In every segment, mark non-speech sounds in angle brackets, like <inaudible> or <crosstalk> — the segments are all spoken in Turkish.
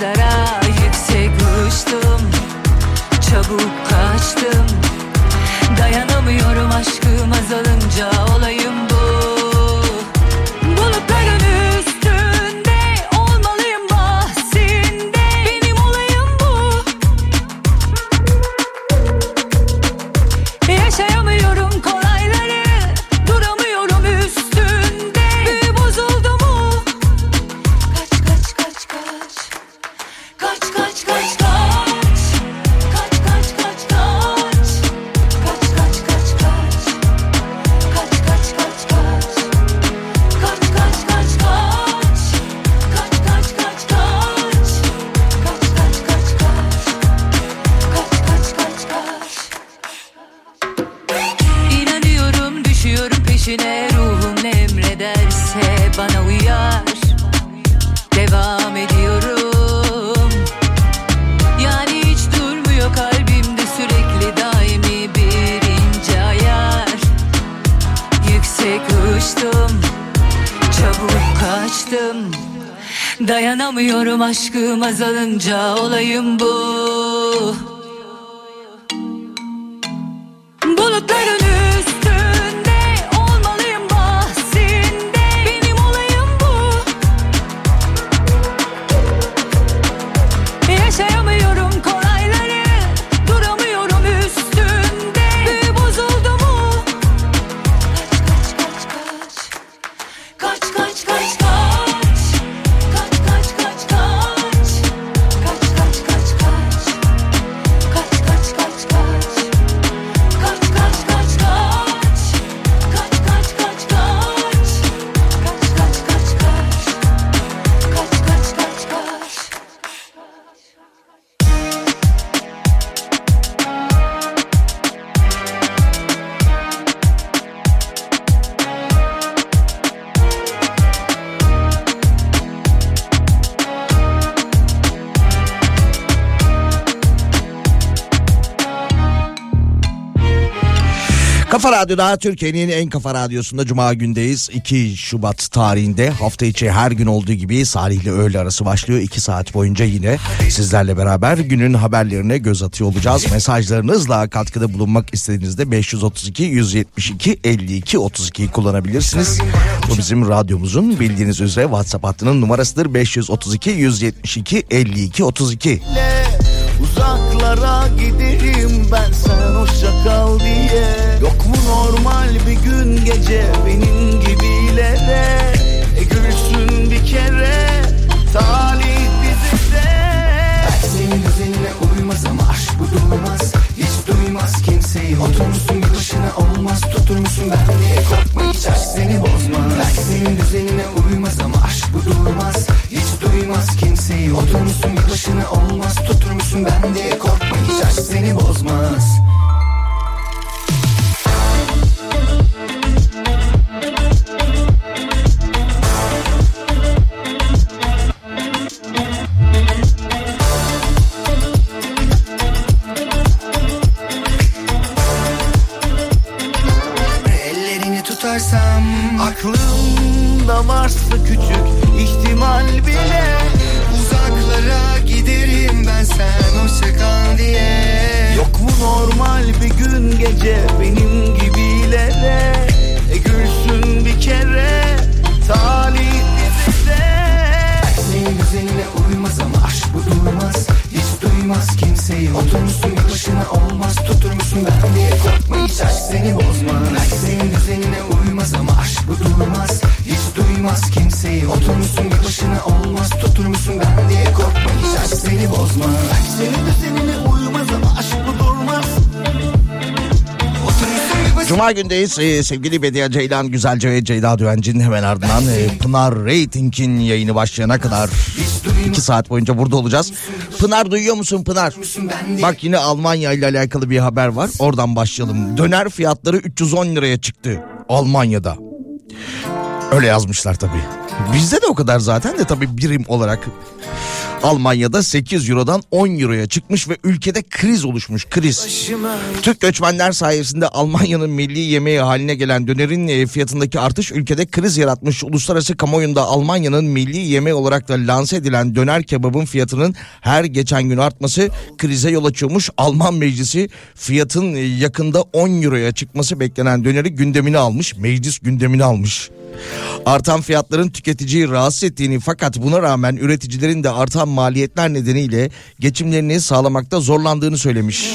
Kuşlara yüksek uçtum. Çabuk kaçtım. Dayanamıyorum aşkım azalınca kazanınca olayım bu. Kafa Radyo'da Türkiye'nin en kafa radyosunda Cuma gündeyiz. 2 Şubat tarihinde hafta içi her gün olduğu gibi Salih'le öğle arası başlıyor. 2 saat boyunca yine sizlerle beraber günün haberlerine göz atıyor olacağız. Mesajlarınızla katkıda bulunmak istediğinizde 532 172 52 32 kullanabilirsiniz. Bu bizim radyomuzun bildiğiniz üzere WhatsApp hattının numarasıdır 532 172 52 32. Uzaklara giderim ben sen hoşça kal diye Mu normal bir gün gece benim gibilere E gülsün bir kere talih bize Senin düzenine uymaz ama aşk bu durmaz Hiç duymaz kimseyi. Otur musun bir başına olmaz. Tutur musun ben diye korkma hiç aşk seni bozmaz. Belki senin düzenine uymaz ama aşk bu durmaz Hiç duymaz kimseyi. Otur musun bir başına olmaz. Tutur musun ben diye korkma hiç aşk seni bozmaz Aklımda varsa küçük ihtimal bile Uzaklara giderim ben sen hoşça kal diye. Yok mu normal bir gün gece benim gibilere? E gülsün bir kere talih bize Senin düzenine uymaz ama aşk bu durmaz Duymaz kimseyi Otur musun bir başına olmaz. Tutur musun ben diye korkma hiç aşk seni bozmaz. Belki senin düzenine uymaz ama aşk bu durmaz. Hiç duymaz kimseyi Otur musun bir başına olmaz. Tutur musun ben diye korkma hiç aşk seni bozmaz. Senin düzenine uymaz ama aşk bu durmaz. Cuma gündeyiz. Ee, sevgili Bediye Ceylan Güzelce ve Ceyda Düvenci'nin hemen ardından e, Pınar Rating'in yayını başlayana kadar iki saat boyunca burada olacağız. Pınar duyuyor musun Pınar? Bak yine Almanya ile alakalı bir haber var. Oradan başlayalım. Döner fiyatları 310 liraya çıktı Almanya'da. Öyle yazmışlar tabii. Bizde de o kadar zaten de tabii birim olarak Almanya'da 8 Euro'dan 10 Euro'ya çıkmış ve ülkede kriz oluşmuş kriz. Türk göçmenler sayesinde Almanya'nın milli yemeği haline gelen dönerin e, fiyatındaki artış ülkede kriz yaratmış. Uluslararası kamuoyunda Almanya'nın milli yemeği olarak da lanse edilen döner kebabın fiyatının her geçen gün artması krize yol açıyormuş. Alman meclisi fiyatın e, yakında 10 Euro'ya çıkması beklenen döneri gündemine almış. Meclis gündemine almış. Artan fiyatların tüketiciyi rahatsız ettiğini fakat buna rağmen üreticilerin de artan maliyetler nedeniyle geçimlerini sağlamakta zorlandığını söylemiş.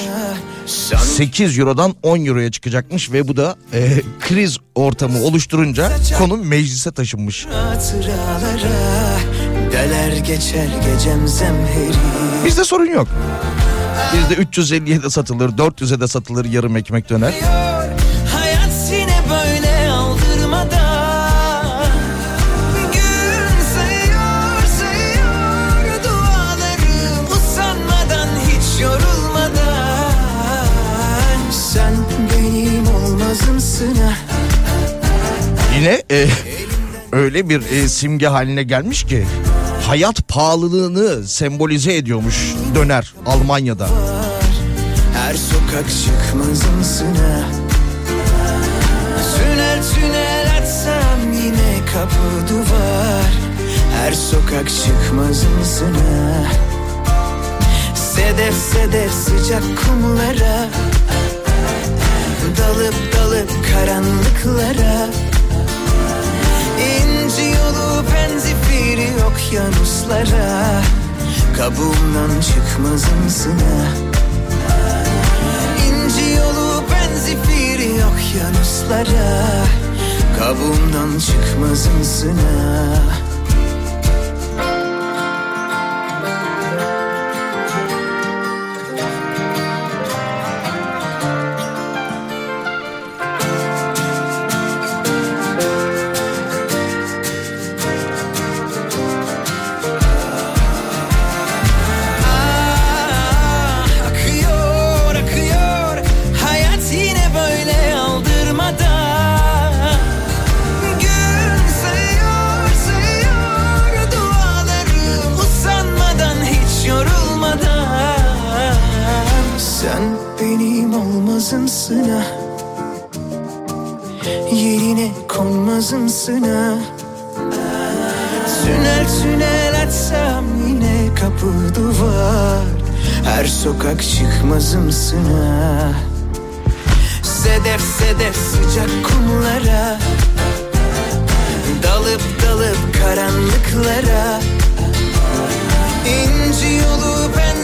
8 Euro'dan 10 Euro'ya çıkacakmış ve bu da e, kriz ortamı oluşturunca konu meclise taşınmış. Deler geçer gecem zemheri Bizde sorun yok. Bizde 350'ye de satılır, 400'e de satılır yarım ekmek döner. Yine e, <laughs> öyle bir e, simge haline gelmiş ki hayat pahalılığını sembolize ediyormuş döner Almanya'da. Her sokak çıkmazımsın ha Tünel tünel açsam yine kapı duvar. Her sokak çıkmazımsın ha Sedef sedef sıcak kumlara Dalıp dalıp karanlıklara İnci yolu penzifiri okyanuslara Kabuğumdan çıkmazımsın ha İnci yolu benzifiri okyanuslara Kabuğumdan çıkmazımsın ha olmazımsın ha yerine konmazımsın ha Tünel tünel açsam yine kapı duvar. Her sokak çıkmazımsın ha Sedef sedef sıcak kumlara. Dalıp dalıp karanlıklara. İnci yolu okyanuslara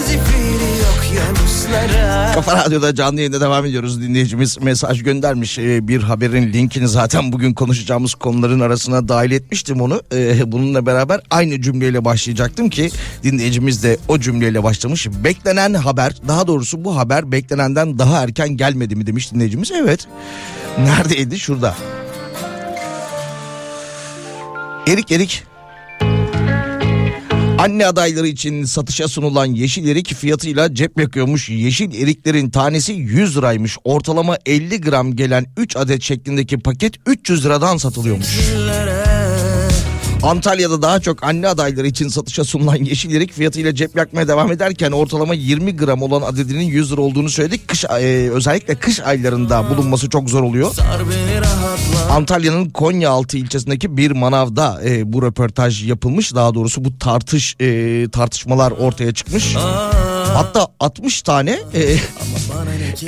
Kafa Radyo'da canlı yayında devam ediyoruz. Dinleyicimiz mesaj göndermiş. Ee, bir haberin linkini zaten bugün konuşacağımız konuların arasına dahil etmiştim onu. Ee, bununla beraber aynı cümleyle başlayacaktım ki dinleyicimiz de o cümleyle başlamış. Beklenen haber daha doğrusu bu haber beklenenden daha erken gelmedi mi demiş dinleyicimiz. Evet. Neredeydi? Şurada. Erik Erik Anne adayları için satışa sunulan yeşil erik fiyatıyla cep yakıyormuş. Yeşil eriklerin tanesi 100 liraymış. Ortalama 50 gram gelen 3 adet şeklindeki paket 300 liradan satılıyormuş. Antalya'da daha çok anne adayları için satışa sunulan yeşil erik fiyatıyla cep yakmaya devam ederken ortalama 20 gram olan adedinin 100 lira olduğunu söyledik. Kış, e, özellikle kış aylarında bulunması çok zor oluyor. Antalya'nın Konyaaltı ilçesindeki bir manavda e, bu röportaj yapılmış. Daha doğrusu bu tartış e, tartışmalar ortaya çıkmış. Hatta 60 tane e,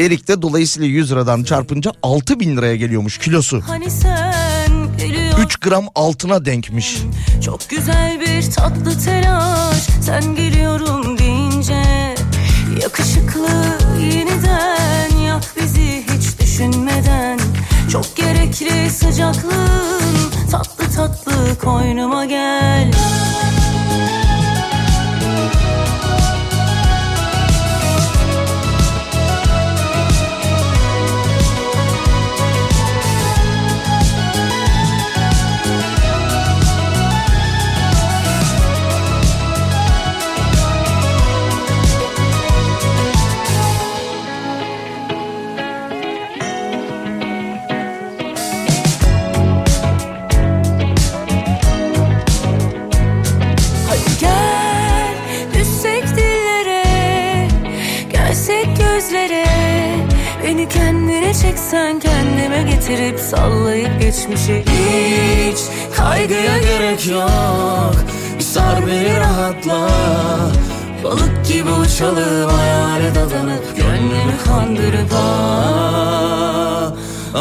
erik de dolayısıyla 100 liradan çarpınca 6 bin liraya geliyormuş kilosu. Hani sen 3 gram altına denkmiş. Çok güzel bir tatlı telaş. Sen geliyorum deyince Yakışıklı yeniden Yak bizi hiç düşünmeden. Çok gerekli sıcaklığın Tatlı tatlı koynuma gel Beni kendine çeksen kendime getirip sallayıp geçmişe Hiç kaygıya gerek yok. Bir sar beni rahatla. Balık gibi uçalım hayale dadanıp Gönlümü kandırıp ah, ah.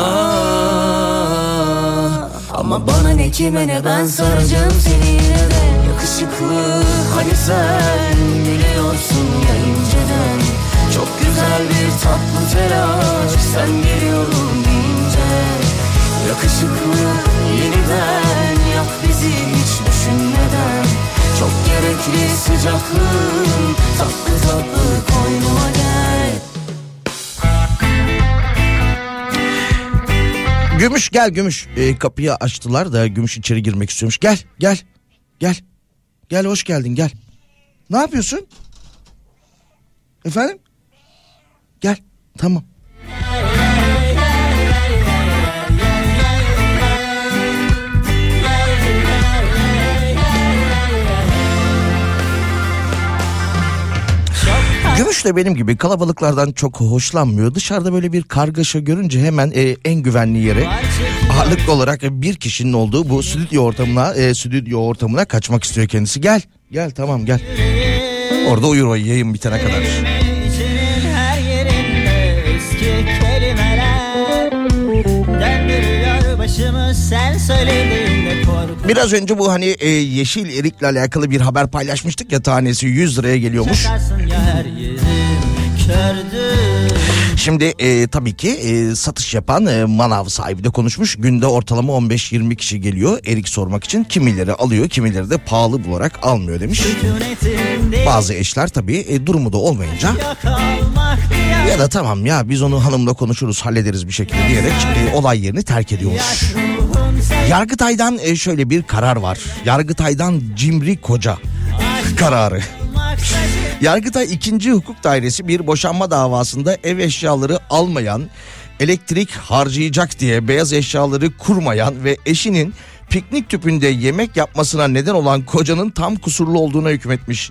Ama bana ne kime ne ben saracağım seni yine de. Yakışıklı hani sen biliyorsun ya inceden Çok güzel bir tatlı telaş sen geliyorum deyince Yakışıklı yeniden yak bizi hiç düşünmeden Çok gerekli sıcaklığın tatlı tatlı koynuma gel Gümüş gel Gümüş. Ee, kapıyı açtılar da Gümüş içeri girmek istiyormuş. Gel gel gel. Gel hoş geldin gel. Ne yapıyorsun? Efendim? Tamam. Gümüş de benim gibi kalabalıklardan çok hoşlanmıyor. Dışarıda böyle bir kargaşa görünce hemen e, en güvenli yere ağırlıklı olarak bir kişinin olduğu bu stüdyo ortamına e, stüdyo ortamına kaçmak istiyor kendisi. Gel gel tamam gel. Orada uyur o yayın bitene kadar. Biraz önce bu hani e, yeşil erikle alakalı bir haber paylaşmıştık ya tanesi 100 liraya geliyormuş. Şimdi e, tabii ki e, satış yapan e, manav sahibi de konuşmuş. Günde ortalama 15-20 kişi geliyor erik sormak için. Kimileri alıyor kimileri de pahalı bularak almıyor demiş. Bazı eşler tabii e, durumu da olmayınca ya da tamam ya biz onu hanımla konuşuruz hallederiz bir şekilde diyerek e, olay yerini terk ediyormuş. Yargıtay'dan e, şöyle bir karar var. Yargıtay'dan cimri koca kararı. Yargıtay 2. Hukuk Dairesi bir boşanma davasında ev eşyaları almayan, elektrik harcayacak diye beyaz eşyaları kurmayan ve eşinin piknik tüpünde yemek yapmasına neden olan kocanın tam kusurlu olduğuna hükmetmiş.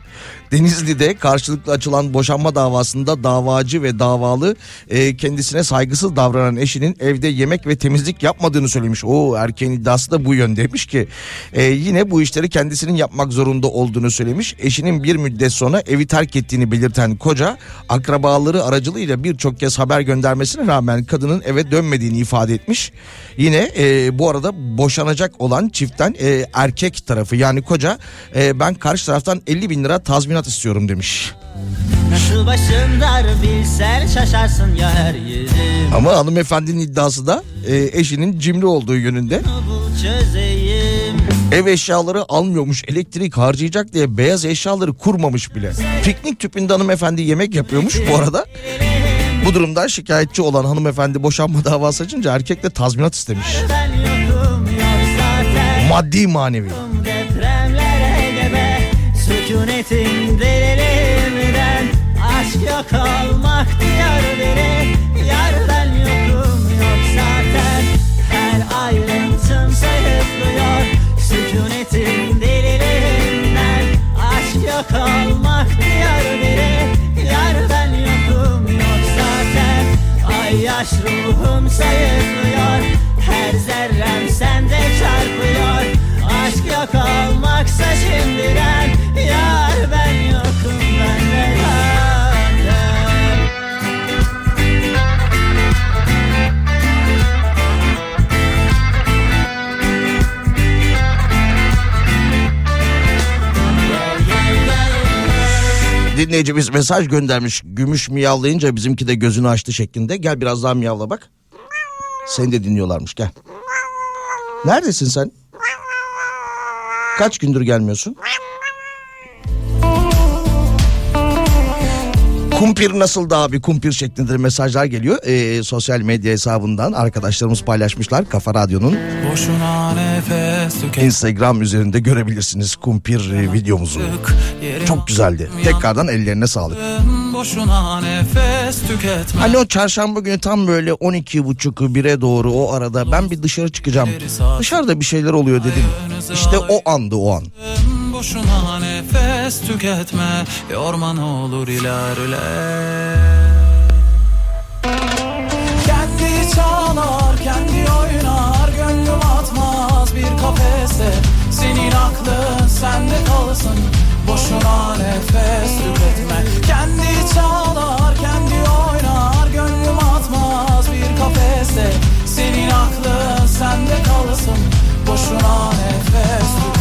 Denizli'de karşılıklı açılan boşanma davasında davacı ve davalı e, kendisine saygısız davranan eşinin evde yemek ve temizlik yapmadığını söylemiş. O erkeğin iddiası da bu yöndeymiş ki e, yine bu işleri kendisinin yapmak zorunda olduğunu söylemiş. Eşinin bir müddet sonra evi terk ettiğini belirten koca akrabaları aracılığıyla birçok kez haber göndermesine rağmen kadının eve dönmediğini ifade etmiş. Yine e, bu arada boşanacak olan çiftten e, erkek tarafı yani koca e, ben karşı taraftan 50 bin lira tazminat istiyorum demiş. Nasıl başım dar bilsen şaşarsın ya her yerim Ama hanımefendinin iddiası da e, eşinin cimri olduğu yönünde. Ev eşyaları almıyormuş elektrik harcayacak diye beyaz eşyaları kurmamış bile. Piknik tüpünde hanımefendi yemek yapıyormuş bu arada. Bu durumdan şikayetçi olan hanımefendi boşanma davası açınca erkek de tazminat istemiş. Ben Maddi manevi. Depremlere Sükunetin derilerimden Aşk yok olmak diyar beni Yar ben yokum yok zaten Her ayrıntım sayıklıyor Sükunetin derilerimden Aşk yok olmak diyar beni Yar ben yokum yok zaten Ay yaş ruhum sayıklıyor Dinleyicimiz mesaj göndermiş. Gümüş miyavlayınca bizimki de gözünü açtı şeklinde. Gel biraz daha miyavla bak. Seni de dinliyorlarmış gel. Neredesin sen? Kaç gündür gelmiyorsun? Kumpir nasıl da abi kumpir şeklinde mesajlar geliyor. Ee, sosyal medya hesabından arkadaşlarımız paylaşmışlar. Kafa Radyo'nun Instagram üzerinde görebilirsiniz kumpir e, videomuzu. Çok güzeldi. Tekrardan ellerine sağlık. Hani o çarşamba günü tam böyle 12 buçuk 1'e doğru o arada ben bir dışarı çıkacağım. Dışarıda bir şeyler oluyor dedim. İşte o andı o an. Boşuna nefes tüketme Yorma ne olur ilerle çalar kendi oynar Gönlüm atmaz bir kafese. Senin aklın sende kalsın Boşuna nefes tüketme. Kendi çalar kendi oynar Gönlüm atmaz bir kafese. Senin aklın sende kalsın Boşuna nefes tüketme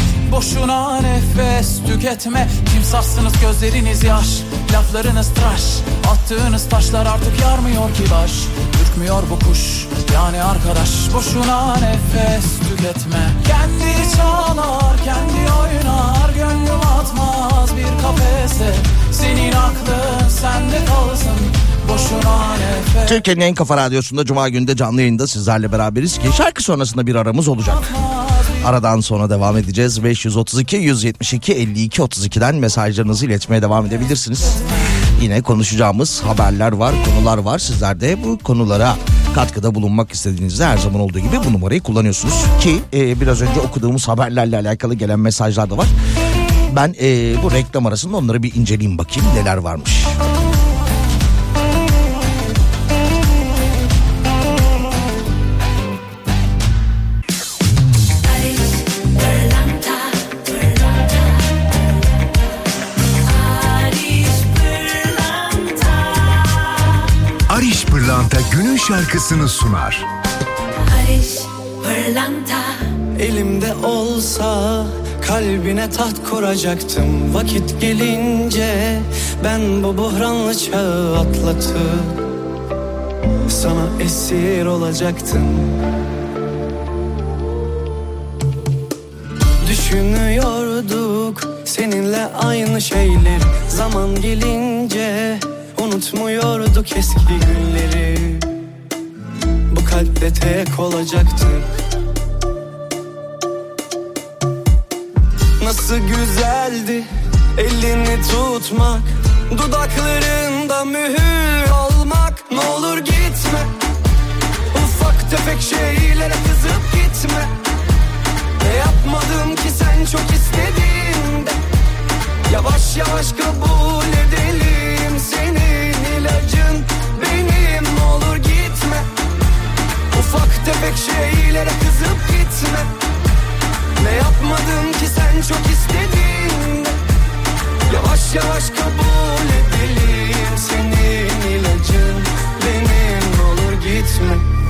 Boşuna nefes tüketme. Kimsahsınız gözleriniz yaş Laflarınız tıraş. Attığınız taşlar artık yarmıyor ki baş. Ürkmüyor bu kuş yani arkadaş. Boşuna nefes tüketme. Kendi çalar kendi oynar. Gönlüm atmaz bir kafese. Senin aklın sende kalsın. Türkiye'nin en kafa radyosunda Cuma günde canlı yayında sizlerle beraberiz ki şarkı sonrasında bir aramız olacak. Aradan sonra devam edeceğiz. 532 172 52 32'den mesajlarınızı iletmeye devam edebilirsiniz. Yine konuşacağımız haberler var, konular var. Sizler de bu konulara katkıda bulunmak istediğinizde her zaman olduğu gibi bu numarayı kullanıyorsunuz. Ki e, biraz önce okuduğumuz haberlerle alakalı gelen mesajlar da var. Ben e, bu reklam arasında onları bir inceleyeyim bakayım neler varmış. Şarkısını sunar. Barış Pırlanta. Elimde olsa kalbine taht kuracaktım. Vakit gelince ben bu buhranlı çağı atlatıp Sana esir olacaktım. Düşünüyorduk seninle aynı şeyler Zaman gelince unutmuyorduk eski günleri kalpte tek olacaktık Nasıl güzeldi elini tutmak Dudaklarında mühür olmak. Ne olur gitme Ufak tefek şeylere kızıp gitme. Ne yapmadım ki sen çok istediğinde? Yavaş yavaş kabul edelim tefek şeylere kızıp gitme. Ne yapmadım ki sen çok istediğinde? Yavaş yavaş kabul edelim Senin ilacın. Benim olur gitme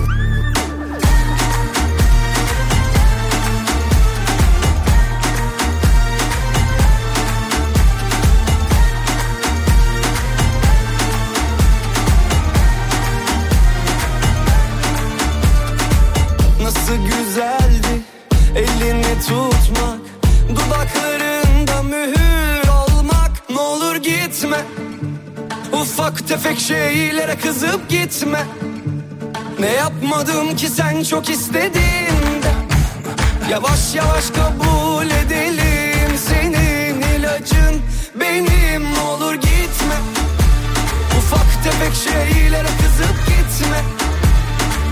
Nasıl güzeldi elini tutmak Dudaklarında mühür olmak. Ne olur gitme Ufak tefek şeylere kızıp gitme. Ne yapmadım ki sen çok istediğinde Yavaş yavaş kabul edelim. Senin ilacın benim Ne olur gitme. Ufak tefek şeylere kızıp gitme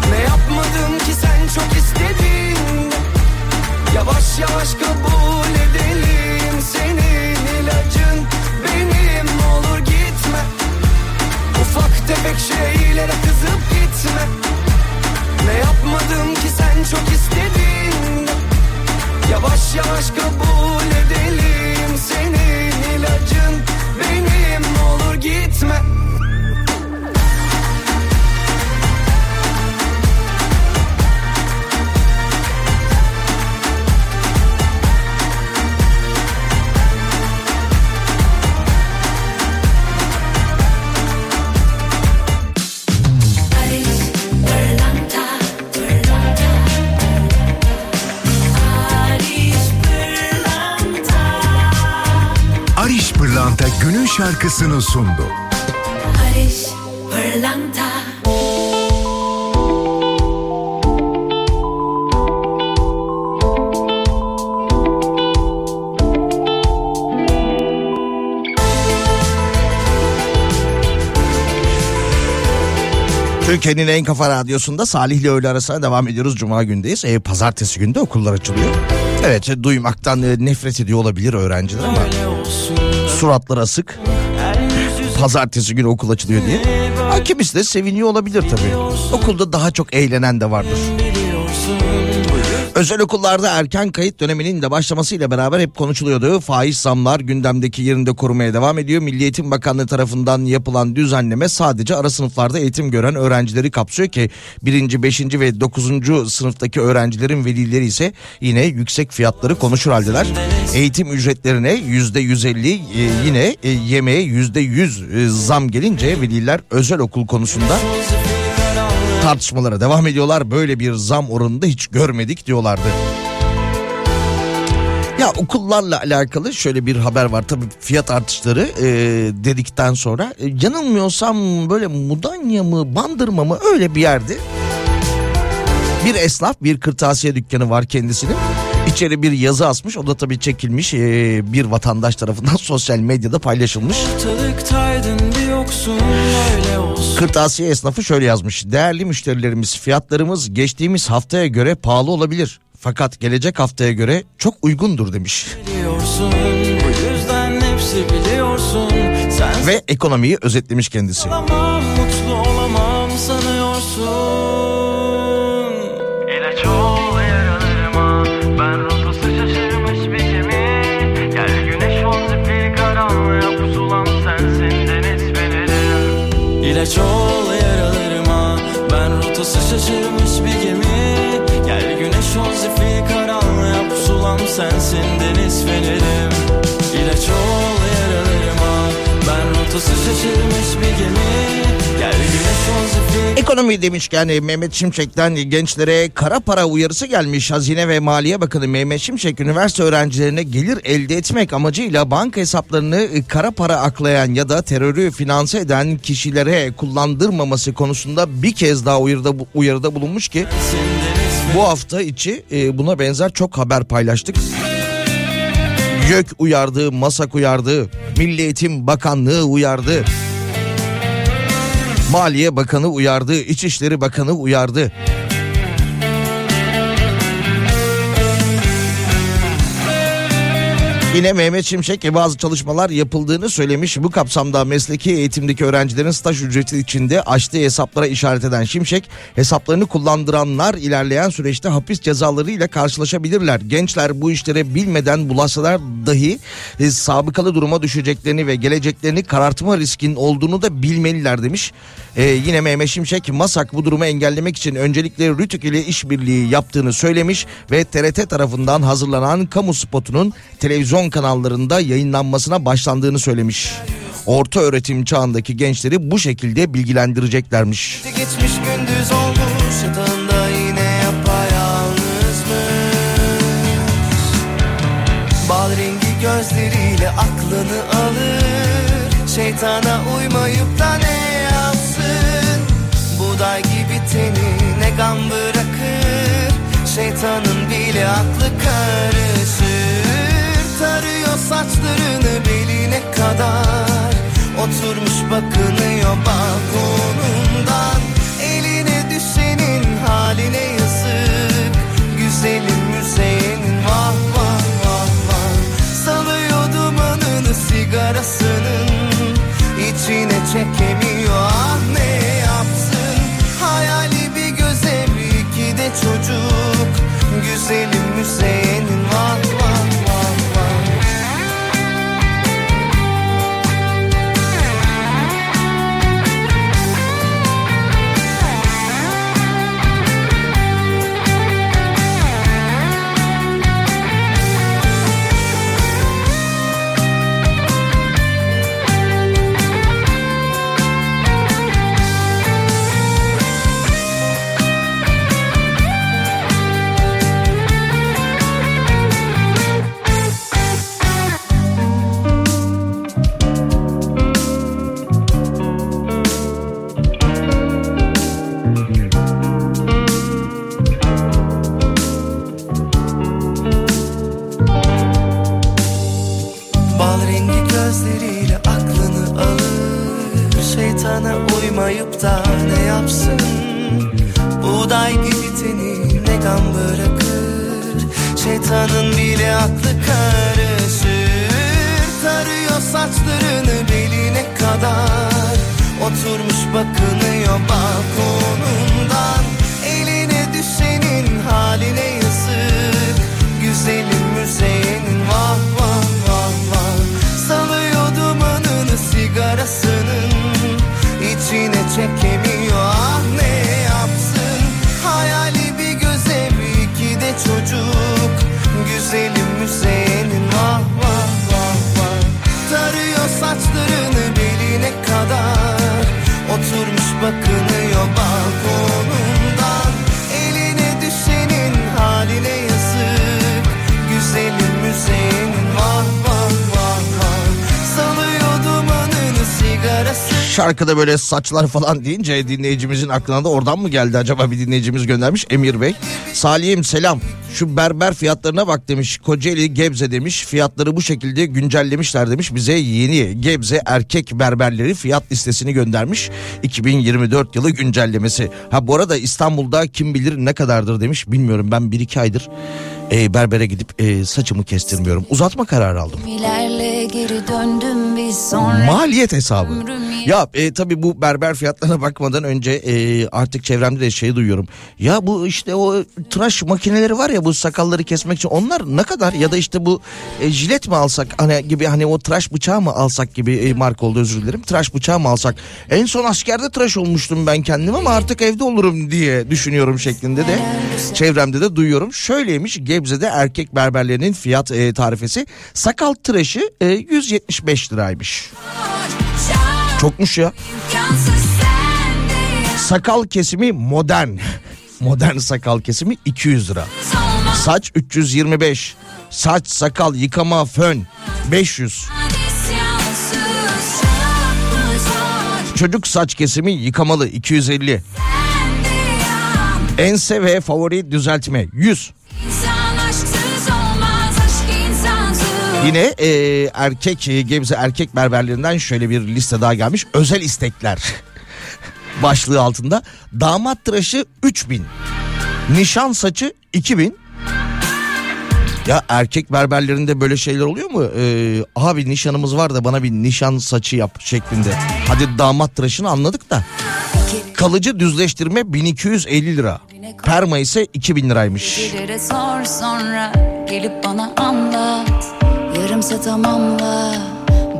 Ne yapmadım ki sen çok istediğinde Yavaş yavaş kabul edelim. Senin ilacın benim. Olur gitme. Ufak tefek şeylere kızıp gitme şarkısını sundu. Barış Pırlanta Türkiye'nin en kafa radyosunda Salih ile öğle arasına devam ediyoruz. Cuma gündeyiz. E, pazartesi günde okullar açılıyor. Evet e, duymaktan e, nefret ediyor olabilir öğrenciler ama suratları asık. Pazartesi günü okul açılıyor diye. Ha, kimisi de seviniyor olabilir tabii. Okulda daha çok eğlenen de vardır. Özel okullarda erken kayıt döneminin de başlamasıyla beraber hep konuşuluyordu. Faiz zamlar gündemdeki yerinde korumaya devam ediyor. Milli Eğitim Bakanlığı tarafından yapılan düzenleme sadece ara sınıflarda eğitim gören öğrencileri kapsıyor ki birinci, beşinci ve dokuzuncu sınıftaki öğrencilerin velileri ise yine yüksek fiyatları konuşur haldeler. Eğitim ücretlerine yüzde yüz elli yine e, yemeğe yüzde yüz e, zam gelince veliler özel okul konusunda tartışmalara devam ediyorlar. Böyle bir zam oranında hiç görmedik diyorlardı. Ya okullarla alakalı şöyle bir haber var. Tabii fiyat artışları e, dedikten sonra e, yanılmıyorsam böyle Mudanya mı Bandırma mı öyle bir yerde bir esnaf bir kırtasiye dükkanı var kendisinin. İçeri bir yazı asmış o da tabii çekilmiş e, bir vatandaş tarafından <laughs> sosyal medyada paylaşılmış. Kırtasiye esnafı şöyle yazmış. Değerli müşterilerimiz fiyatlarımız geçtiğimiz haftaya göre pahalı olabilir. Fakat gelecek haftaya göre çok uygundur demiş. Biliyorsun, bu yüzden hepsi biliyorsun. Sen Ve ekonomiyi özetlemiş kendisi. olamam, mutlu olamam sanıyorsun. Ol yaralarıma, ben rotası şaşırmış bir gemi. Gel güneş ol zifiri karanlığa pusulam sensin deniz fenerim. Ekonomi demişken e, Mehmet Şimşek'ten gençlere kara para uyarısı gelmiş. Hazine ve Maliye Bakanı Mehmet Şimşek üniversite öğrencilerine gelir elde etmek amacıyla banka hesaplarını e, kara para aklayan ya da terörü finanse eden kişilere kullandırmaması konusunda bir kez daha uyarıda, uyarıda bulunmuş ki bu hafta içi e, buna benzer çok haber paylaştık. YÖK uyardı, MASAK uyardı, Milli Eğitim Bakanlığı uyardı. Maliye Bakanı uyardı, İçişleri Bakanı uyardı. Yine Mehmet Şimşek bazı çalışmalar yapıldığını söylemiş. Bu kapsamda mesleki eğitimdeki öğrencilerin staj ücreti içinde açtığı hesaplara işaret eden Şimşek hesaplarını kullandıranlar ilerleyen süreçte hapis cezaları ile karşılaşabilirler. Gençler bu işlere bilmeden bulaşsalar dahi e, sabıkalı duruma düşeceklerini ve geleceklerini karartma riskinin olduğunu da bilmeliler demiş. E, yine Mehmet Şimşek MASAK bu durumu engellemek için öncelikle RÜTÜK ile işbirliği yaptığını söylemiş ve TRT tarafından hazırlanan kamu spotunun televizyon kanallarında yayınlanmasına başlandığını söylemiş. Orta öğretim çağındaki gençleri bu şekilde bilgilendireceklermiş. Geçmiş gündüz olmuş yine? Bal rengi gözleriyle aklını alır Şeytana uymayıp da ne yapsın? Buğday gibi teni ne gam bırakır Şeytanın bile aklı karışır saçlarını beline kadar Oturmuş bakınıyor balkonundan. Eline düşenin haline yazık Güzelim müzeyenin vah vah vah vah. Salıyor dumanını sigarasının içine çekemiyor. Ah ne yapsın? Hayali bir göze bir iki de çocuk. Güzelim müzeyenin vah böyle saçlar falan deyince dinleyicimizin aklına da oradan mı geldi acaba bir dinleyicimiz göndermiş? Emir Bey. Salih'im selam. Şu berber fiyatlarına bak demiş. Kocaeli Gebze demiş. Fiyatları bu şekilde güncellemişler demiş. Bize yeni Gebze erkek berberleri fiyat listesini göndermiş. 2024 yılı güncellemesi. Ha bu arada İstanbul'da kim bilir ne kadardır demiş. Bilmiyorum ben bir iki aydır e, berbere gidip e, saçımı kestirmiyorum uzatma kararı aldım. Maliyet hesabı. Ya e, tabii bu berber fiyatlarına bakmadan önce e, artık çevremde de şey duyuyorum. Ya bu işte o tıraş makineleri var ya bu sakalları kesmek için onlar ne kadar ya da işte bu e, jilet mi alsak hani gibi hani o tıraş bıçağı mı alsak gibi e, marka oldu özür dilerim. Tıraş bıçağı mı alsak? En son askerde tıraş olmuştum ben kendim ama artık evde olurum diye düşünüyorum şeklinde de çevremde de duyuyorum. Şöyleymiş Gebze'de erkek berberlerinin fiyat e, tarifesi sakal tıraşı e, 175 liraymış. Çokmuş ya. Sakal kesimi modern. Modern sakal kesimi 200 lira. Saç 325. Saç sakal yıkama fön 500. Çocuk saç kesimi yıkamalı 250. Ense ve favori düzeltme 100. Yine e, erkek e, Gebze erkek berberlerinden şöyle bir liste daha gelmiş. Özel istekler <laughs> başlığı altında. Damat tıraşı 3000. Nişan saçı 2000. Ya erkek berberlerinde böyle şeyler oluyor mu? Ee, abi nişanımız var da bana bir nişan saçı yap şeklinde. Hadi damat tıraşını anladık da. Kalıcı düzleştirme 1250 lira. Perma ise 2000 liraymış. Sonra gelip bana anlat Yarımsa tamamla.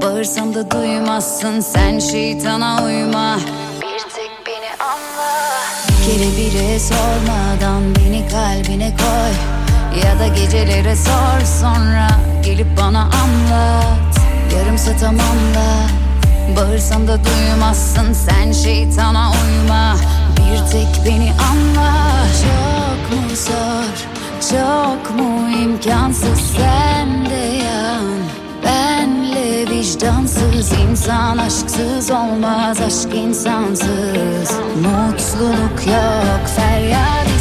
Bağırsam da duymazsın. Sen şeytana uyma. Bir tek beni anla. Kere bile sormadan beni kalbine koy. Ya da gecelere sor sonra gelip bana anlat. Yarımsa tamamla. Bağırsam da duymazsın. Sen şeytana uyma. Bir tek beni anla. Çok mu zor? Çok mu imkansız? Sen Benle vicdansız insan aşksız olmaz aşk insansız. Mutluluk yok feryat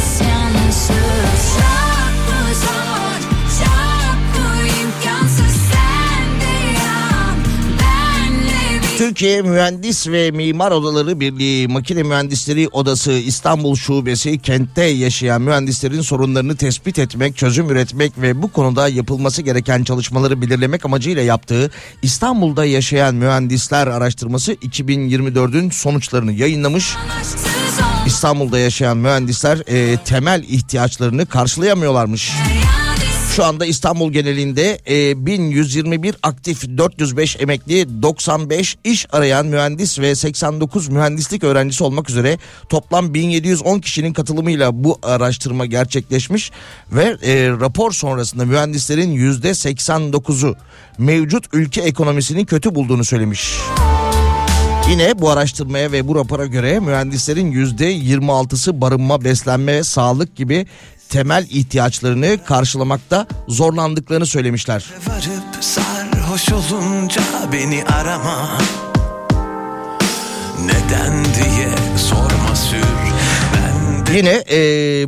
Türkiye Mühendis ve Mimar Odaları Birliği Makine Mühendisleri Odası İstanbul Şubesi kentte yaşayan mühendislerin sorunlarını tespit etmek, çözüm üretmek ve bu konuda yapılması gereken çalışmaları belirlemek amacıyla yaptığı İstanbul'da yaşayan mühendisler araştırması 2024'ün sonuçlarını yayınlamış. İstanbul'da yaşayan mühendisler e, temel ihtiyaçlarını karşılayamıyorlarmış. Şu anda İstanbul genelinde e, 1121 aktif 405 emekli 95 iş arayan mühendis ve 89 mühendislik öğrencisi olmak üzere toplam 1710 kişinin katılımıyla bu araştırma gerçekleşmiş ve e, rapor sonrasında mühendislerin %89'u mevcut ülke ekonomisini kötü bulduğunu söylemiş. Yine bu araştırmaya ve bu rapora göre mühendislerin %26'sı barınma, beslenme sağlık gibi temel ihtiyaçlarını karşılamakta zorlandıklarını söylemişler. Varıp sarhoş olunca beni arama Neden diye sorma sür Yine e,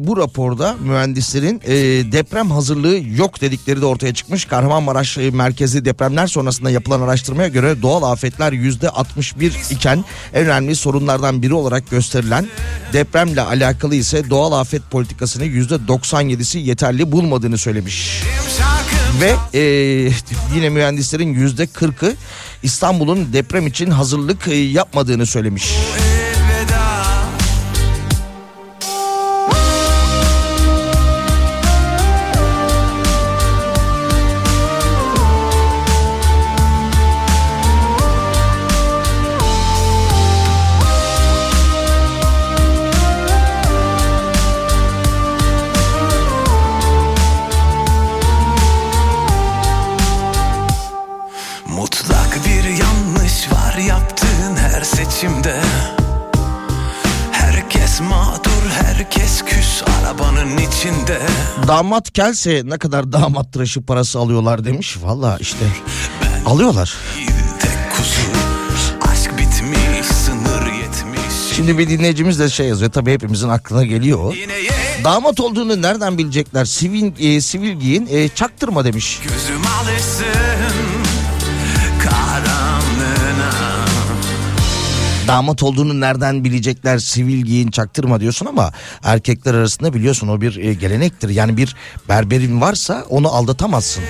bu raporda mühendislerin e, deprem hazırlığı yok dedikleri de ortaya çıkmış. Kahramanmaraş e, merkezli depremler sonrasında yapılan araştırmaya göre doğal afetler yüzde 61 iken en önemli sorunlardan biri olarak gösterilen depremle alakalı ise doğal afet politikasını yüzde 97'si yeterli bulmadığını söylemiş. Ve e, yine mühendislerin yüzde 40'ı İstanbul'un deprem için hazırlık e, yapmadığını söylemiş. Mutlak Damat gelse ne kadar damat tıraşı parası alıyorlar demiş. Valla işte alıyorlar. Aşk bitmiş Şimdi bir dinleyicimiz de şey yazıyor tabii hepimizin aklına geliyor. Damat olduğunu nereden bilecekler? Sivil e, sivil giyin e, çaktırma demiş. Gözüm alışsın Damat olduğunu nereden bilecekler? Sivil giyin çaktırma diyorsun ama erkekler arasında biliyorsun o bir e, gelenektir. Yani bir berberin varsa onu aldatamazsın.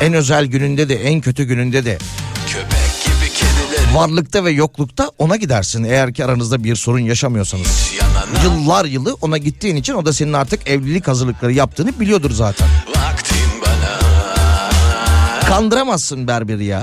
En özel gününde de en kötü gününde de varlıkta ve yoklukta ona gidersin eğer ki aranızda bir sorun yaşamıyorsanız. Yıllar yılı ona gittiğin için o da senin artık evlilik hazırlıkları yaptığını biliyordur zaten. Kandıramazsın berberi ya.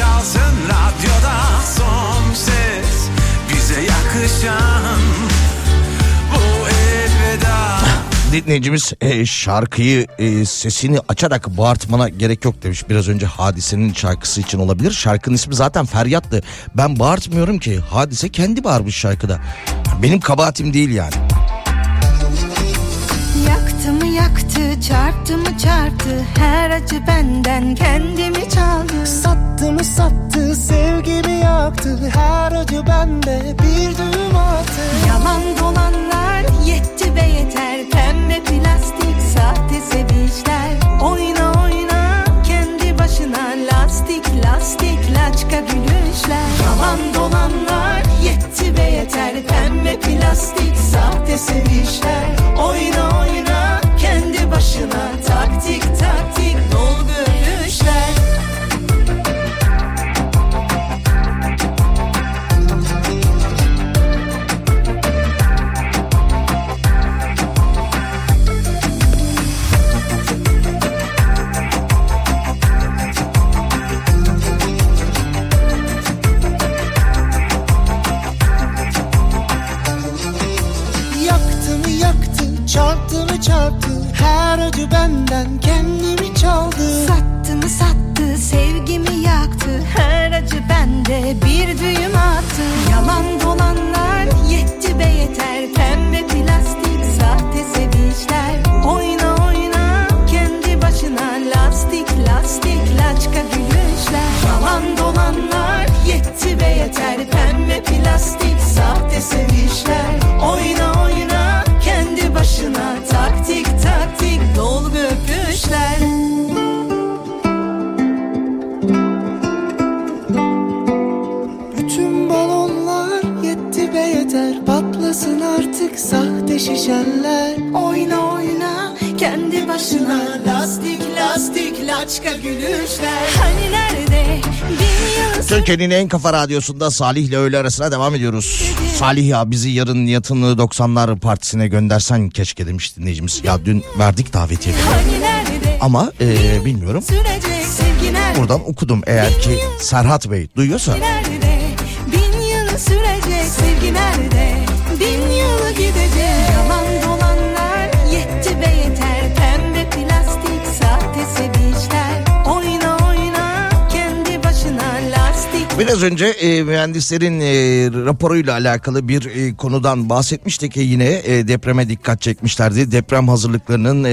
çalsın radyoda son ses Bize yakışan bu elveda Dinleyicimiz e, şarkıyı e, sesini açarak bağırtmana gerek yok demiş. Biraz önce Hadise'nin şarkısı için olabilir. Şarkının ismi zaten Feryat'tı. Ben bağırtmıyorum ki. Hadise kendi bağırmış şarkıda. Benim kabahatim değil yani. Yaktı çarptı mı çarptı? Her acı benden kendimi çaldı. Sattı mı sattı, sevgimi yaktı. Her acı bende bir düğüm attı. Yalan dolanlar yetti be yeter. Pembe plastik sahte sevinçler. Oyna oyna kendi başına Lastik lastik laçka gülüşler. Yalan dolanlar yetti be Türkiye'nin en kafa radyosunda Salih ile öğle arasına devam ediyoruz. Salih ya bizi yarın yatını 90'lar partisine göndersen keşke demiş dinleyicimiz. Ya dün verdik davetiyeleri Hani ama e, bilmiyorum. Buradan okudum eğer ki Serhat Bey duyuyorsa Nerede Biraz önce e, mühendislerin e, raporuyla alakalı bir e, konudan bahsetmiştik ki yine e, depreme dikkat çekmişlerdi. Deprem hazırlıklarının e,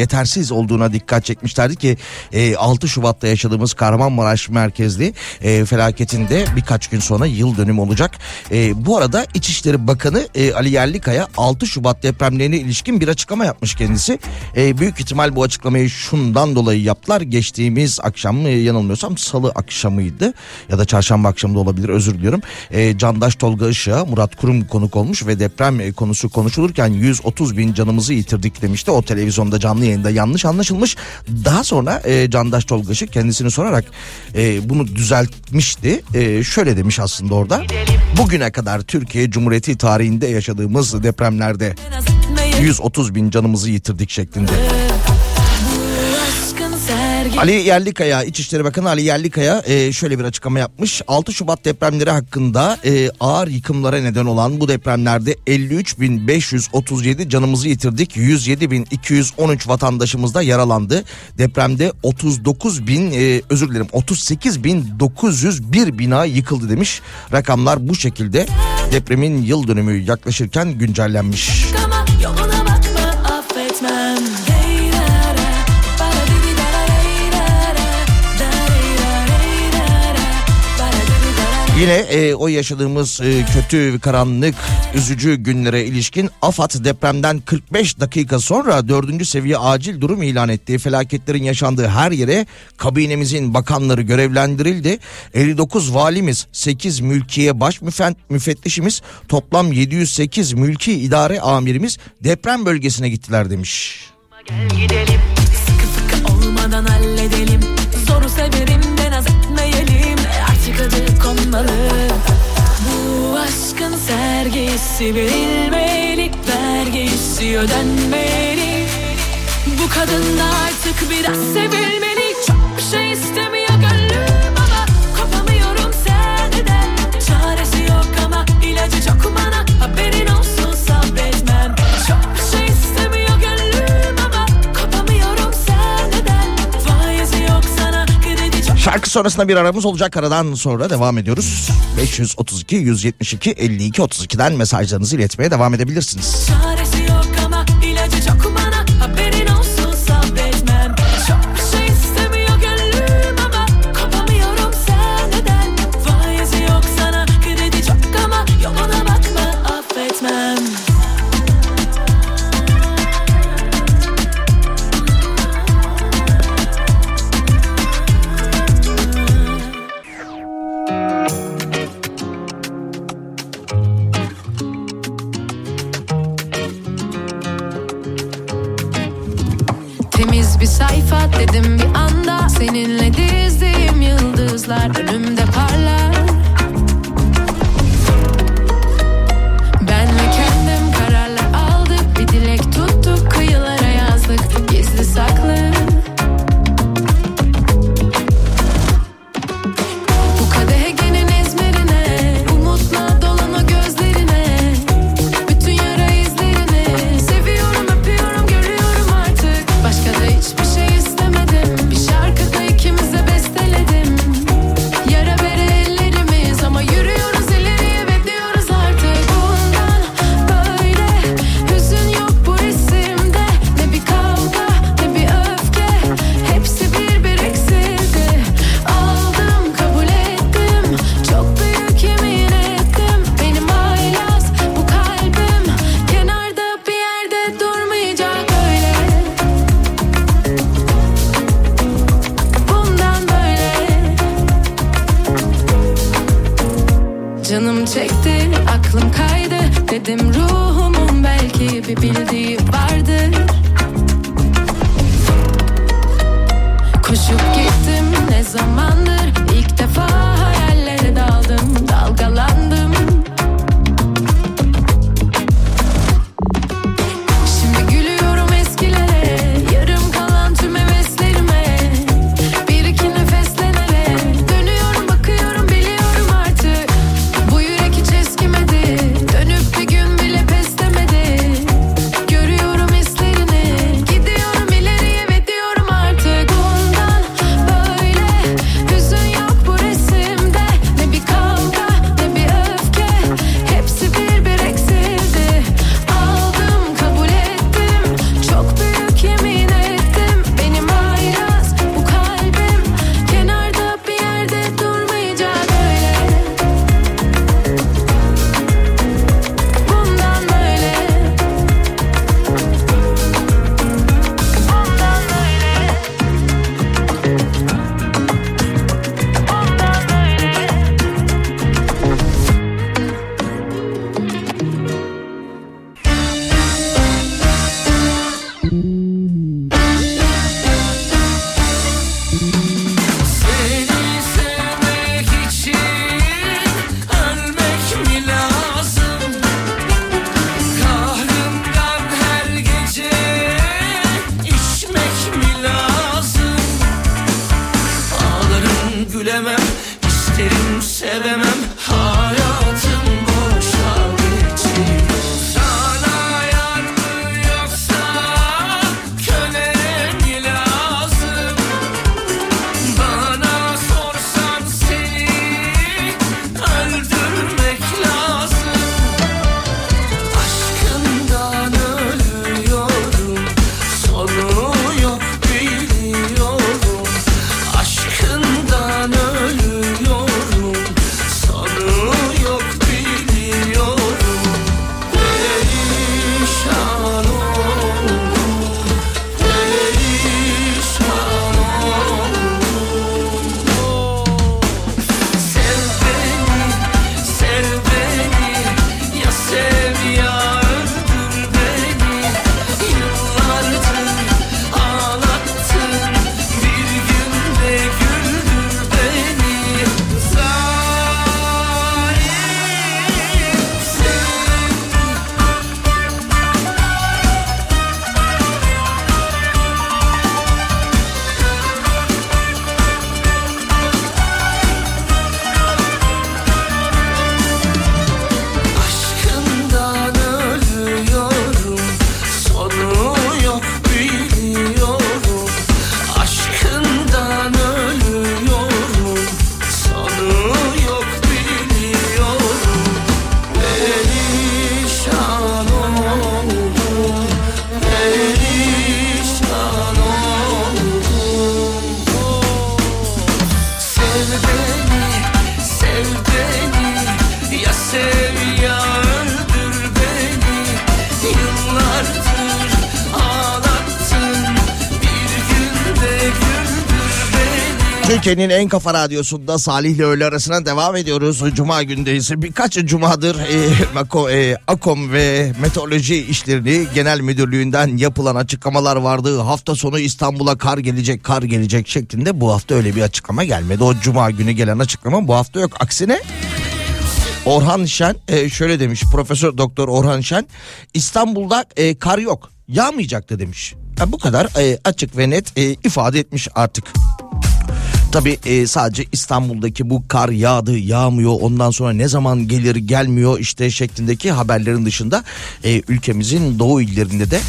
yetersiz olduğuna dikkat çekmişlerdi ki e, 6 Şubat'ta yaşadığımız Kahramanmaraş merkezli e, felaketinde birkaç gün sonra yıl dönümü olacak. E, bu arada İçişleri Bakanı e, Ali Yerlikaya 6 Şubat depremlerine ilişkin bir açıklama yapmış kendisi. E, büyük ihtimal bu açıklamayı şundan dolayı yaptılar. Geçtiğimiz akşam e, yanılmıyorsam salı akşamıydı ya da çarşamba akşamı da olabilir özür diliyorum. E, Candaş Tolga Işık'a Murat Kurum konuk olmuş ve deprem e, konusu konuşulurken 130 bin canımızı yitirdik demişti. O televizyonda canlı yayında yanlış anlaşılmış. Daha sonra e, Candaş Tolga Işık kendisini sorarak e, bunu düzeltmişti. E, şöyle demiş aslında orada. Bugüne kadar Türkiye Cumhuriyeti tarihinde yaşadığımız depremlerde 130 bin canımızı yitirdik şeklinde. Ali Yerlikaya, İçişleri Bakanı Ali Yerlikaya e, şöyle bir açıklama yapmış. 6 Şubat depremleri hakkında e, ağır yıkımlara neden olan bu depremlerde 53.537 canımızı yitirdik. 107.213 vatandaşımız da yaralandı. Depremde 39.000 e, özür dilerim 38.901 bina yıkıldı demiş. Rakamlar bu şekilde depremin yıl dönümü yaklaşırken güncellenmiş. ama Yine e, o yaşadığımız e, kötü, karanlık, üzücü günlere ilişkin AFAD depremden 45 dakika sonra 4. seviye acil durum ilan etti. Felaketlerin yaşandığı her yere kabinemizin bakanları görevlendirildi. 59 valimiz, 8 mülkiye baş müfettişimiz, toplam 708 mülki idare amirimiz deprem bölgesine gittiler demiş. Gidelim sıkı sıkı olmadan halledelim Zoru severim de naz etmeyelim Artık adı konmalı Bu aşkın sergisi verilmeli Vergisi ödenmeli. Bu kadın da artık biraz sevilmeli. Çok bir şey istemiyor gönlüm ama Kopamıyorum senden Çaresi yok ama ilacı çok bana Haberin olsun sabretmem. Çok Şarkı sonrasında bir aramız olacak. Aradan sonra devam ediyoruz. 532 172 52 32'den mesajlarınızı iletmeye devam edebilirsiniz. Çaresi dedim bir anda. Seninle dizdiğim yıldızlar. Önümde Türkiye'nin en kafa radyosunda Salih ile öğle arasına devam ediyoruz. Cuma gündeyiz. Birkaç cumadır e, e, AKOM ve Meteoroloji İşleri Genel Müdürlüğü'nden yapılan açıklamalar vardı. Hafta sonu İstanbul'a kar gelecek, kar gelecek şeklinde. Bu hafta öyle bir açıklama gelmedi. O cuma günü gelen açıklama bu hafta yok. Aksine Orhan Şen e, şöyle demiş. Profesör Doktor Orhan Şen İstanbul'da e, kar yok. Yağmayacak da demiş. Ya bu kadar açık ve net ifade etmiş artık. Tabi sadece İstanbul'daki bu kar yağdı yağmıyor ondan sonra ne zaman gelir gelmiyor işte şeklindeki haberlerin dışında e, ülkemizin doğu illerinde de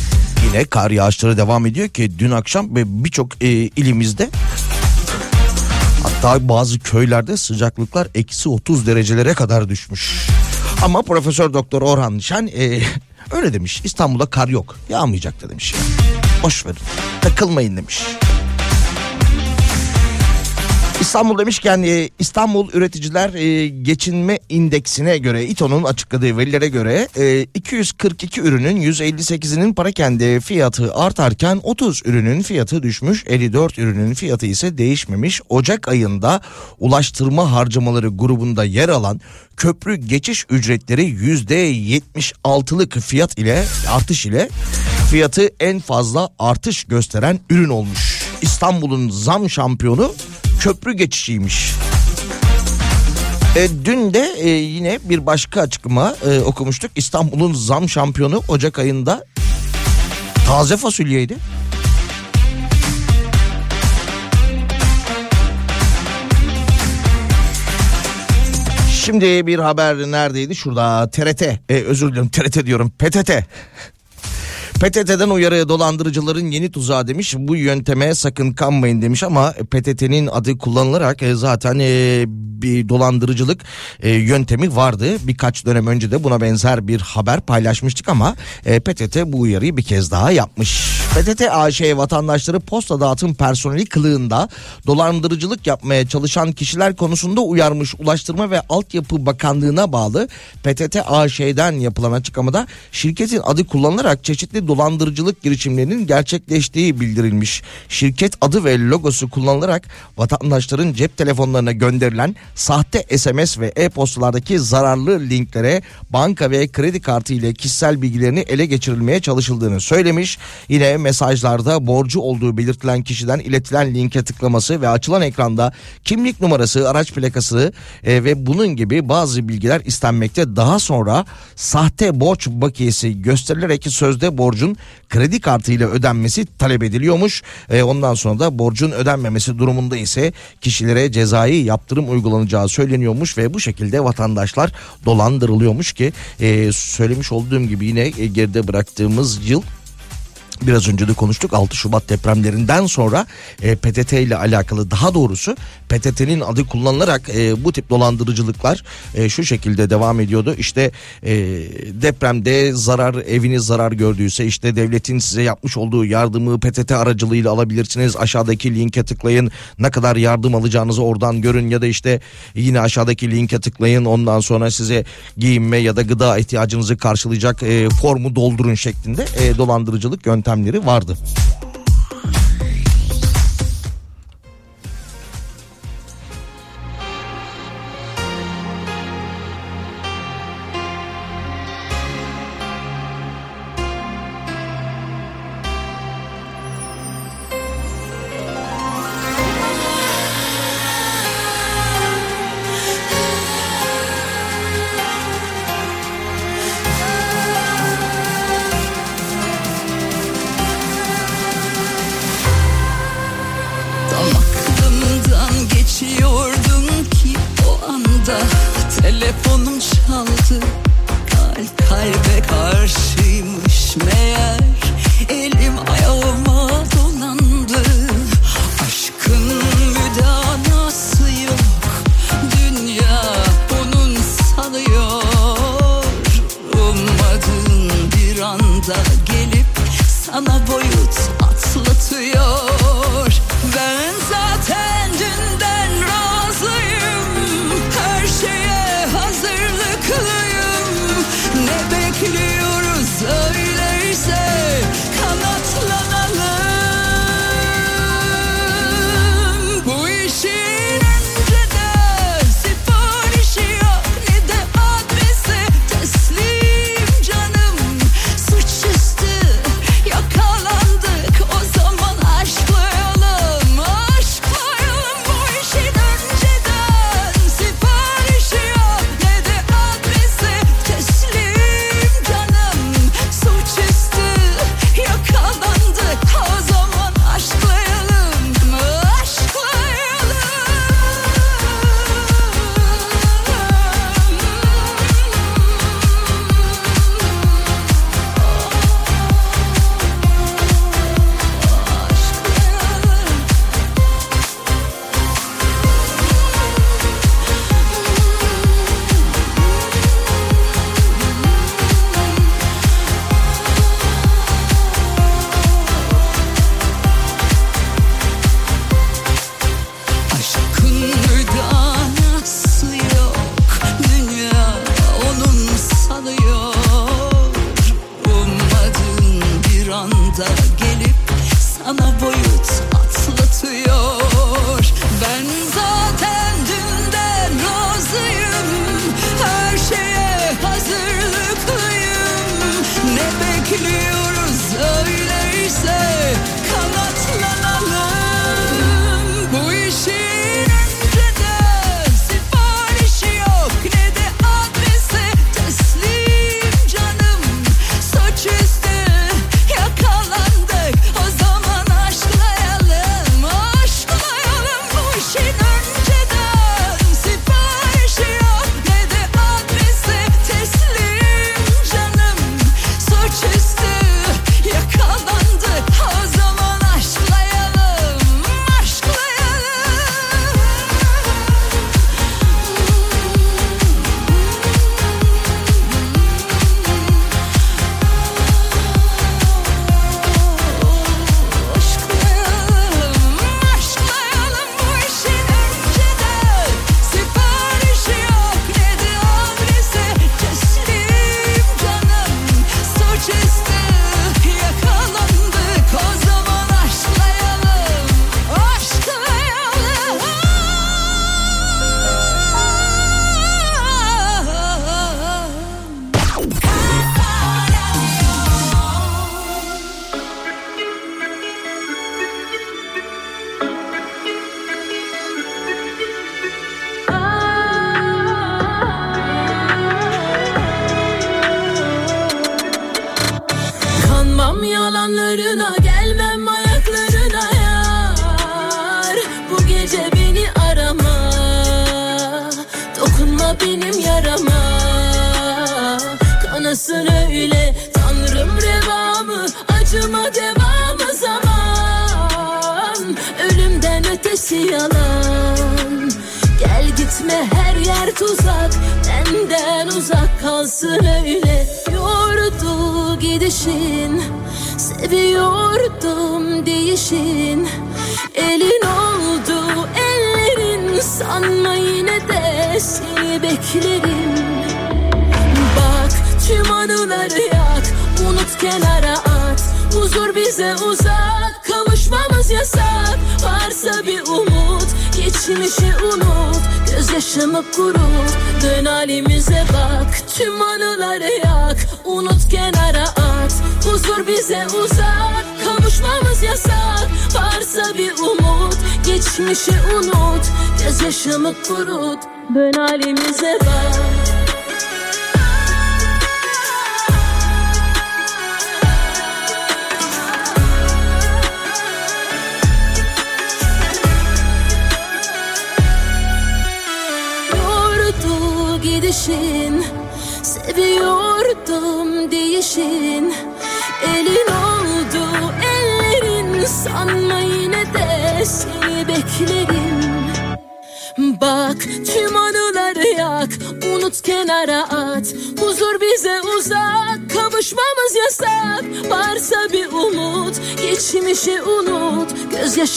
yine kar yağışları devam ediyor ki dün akşam birçok e, ilimizde hatta bazı köylerde sıcaklıklar eksi 30 derecelere kadar düşmüş. Ama Profesör Doktor Orhan Şen e, öyle demiş İstanbul'da kar yok yağmayacak da demiş. Boş verin takılmayın demiş. İstanbul demişken e, İstanbul Üreticiler e, Geçinme İndeksine göre İTO'nun açıkladığı verilere göre e, 242 ürünün 158'inin parakende fiyatı artarken 30 ürünün fiyatı düşmüş 54 ürünün fiyatı ise değişmemiş. Ocak ayında ulaştırma harcamaları grubunda yer alan köprü geçiş ücretleri %76'lık fiyat ile artış ile fiyatı en fazla artış gösteren ürün olmuş. İstanbul'un zam şampiyonu köprü geçişiymiş. E, dün de e, yine bir başka açıklama e, okumuştuk. İstanbul'un zam şampiyonu Ocak ayında taze fasulyeydi. Şimdi bir haber neredeydi? Şurada TRT. E, özür dilerim TRT diyorum PTT. PTT'den uyarı dolandırıcıların yeni tuzağı demiş. Bu yönteme sakın kanmayın demiş ama PTT'nin adı kullanılarak e, zaten e, bir dolandırıcılık e, yöntemi vardı. Birkaç dönem önce de buna benzer bir haber paylaşmıştık ama PTT bu uyarıyı bir kez daha yapmış. PTT AŞ vatandaşları posta dağıtım personeli kılığında dolandırıcılık yapmaya çalışan kişiler konusunda uyarmış. Ulaştırma ve Altyapı Bakanlığı'na bağlı PTT AŞ'den yapılan açıklamada şirketin adı kullanılarak çeşitli dolandırıcılık girişimlerinin gerçekleştiği bildirilmiş. Şirket adı ve logosu kullanılarak vatandaşların cep telefonlarına gönderilen sahte SMS ve e-postalardaki zararlı linklere banka ve kredi kartı ile kişisel bilgilerini ele geçirilmeye çalışıldığını söylemiş. Yine mesajlarda borcu olduğu belirtilen kişiden iletilen linke tıklaması ve açılan ekranda kimlik numarası, araç plakası e, ve bunun gibi bazı bilgiler istenmekte. Daha sonra sahte borç bakiyesi gösterilerek sözde borcun kredi kartı ile ödenmesi talep ediliyormuş. E, ondan sonra da borcun ödenmemesi durumunda ise kişilere cezai yaptırım uygulanacağı söyleniyormuş ve bu şekilde vatandaşlar dolandırılıyormuş ki e, söylemiş olduğum gibi yine geride bıraktığımız yıl Biraz önce de konuştuk 6 Şubat depremlerinden sonra e, PTT ile alakalı daha doğrusu PTT'nin adı kullanılarak e, bu tip dolandırıcılıklar e, şu şekilde devam ediyordu. İşte e, depremde zarar eviniz zarar gördüyse işte devletin size yapmış olduğu yardımı PTT aracılığıyla alabilirsiniz. Aşağıdaki linke tıklayın ne kadar yardım alacağınızı oradan görün ya da işte yine aşağıdaki linke tıklayın ondan sonra size giyinme ya da gıda ihtiyacınızı karşılayacak e, formu doldurun şeklinde e, dolandırıcılık yöntemleri vardı.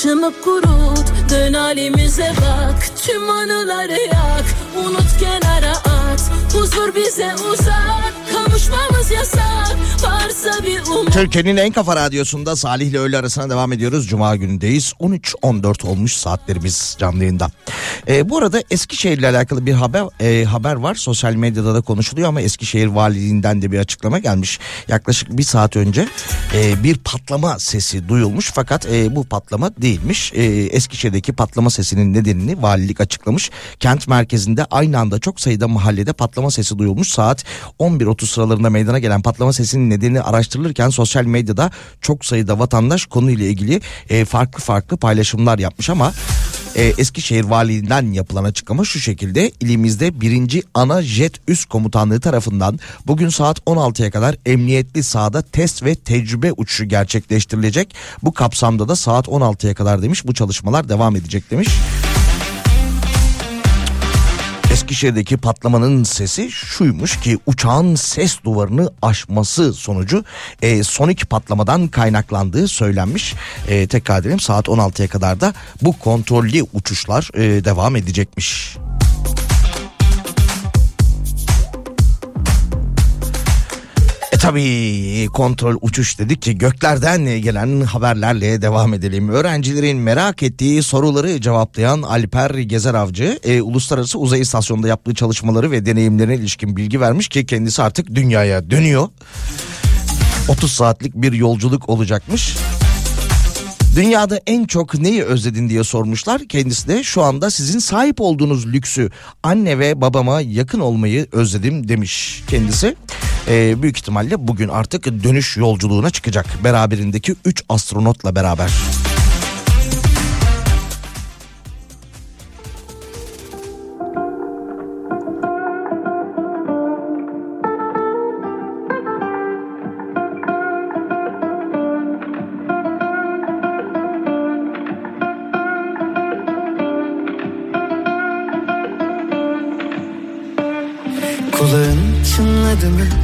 Gözyaşımı kurut Dön halimize bak Türkiye'nin en kafa radyosunda Salih ile öğle arasına devam ediyoruz. Cuma günündeyiz. 13.14 olmuş saatlerimiz canlı yayında. Ee, bu arada Eskişehir ile alakalı bir haber e, haber var. Sosyal medyada da konuşuluyor ama Eskişehir Valiliğinden de bir açıklama gelmiş. Yaklaşık bir saat önce e, bir patlama sesi duyulmuş. Fakat e, bu patlama değilmiş. E, Eskişehir'deki patlama sesinin nedenini valilik açıklamış. Kent merkezinde aynı anda çok sayıda mahallede patlama sesi duyulmuş. Saat 11.30 sıralarında meydana gelen patlama sesinin nedenini araştırılırken sosyal medyada çok sayıda vatandaş konuyla ilgili e, farklı farklı paylaşımlar yapmış ama e, Eskişehir Valiliğinden yapılan açıklama şu şekilde ilimizde birinci ana jet üst komutanlığı tarafından bugün saat 16'ya kadar emniyetli sahada test ve tecrübe uçuşu gerçekleştirilecek. Bu kapsamda da saat 16'ya kadar demiş bu çalışmalar devam edecek demiş. Eskişehir'deki patlamanın sesi şuymuş ki uçağın ses duvarını aşması sonucu e, sonik patlamadan kaynaklandığı söylenmiş. E, tekrar edelim saat 16'ya kadar da bu kontrollü uçuşlar e, devam edecekmiş. E tabii kontrol uçuş dedik ki göklerden gelen haberlerle devam edelim. Öğrencilerin merak ettiği soruları cevaplayan Alper Gezer Avcı e, Uluslararası Uzay İstasyonu'nda yaptığı çalışmaları ve deneyimlerine ilişkin bilgi vermiş ki kendisi artık dünyaya dönüyor. 30 saatlik bir yolculuk olacakmış. Dünyada en çok neyi özledin diye sormuşlar. Kendisi de şu anda sizin sahip olduğunuz lüksü anne ve babama yakın olmayı özledim demiş kendisi. Ee, büyük ihtimalle bugün artık dönüş yolculuğuna çıkacak beraberindeki 3 astronotla beraber. Kulağın çınladı mı?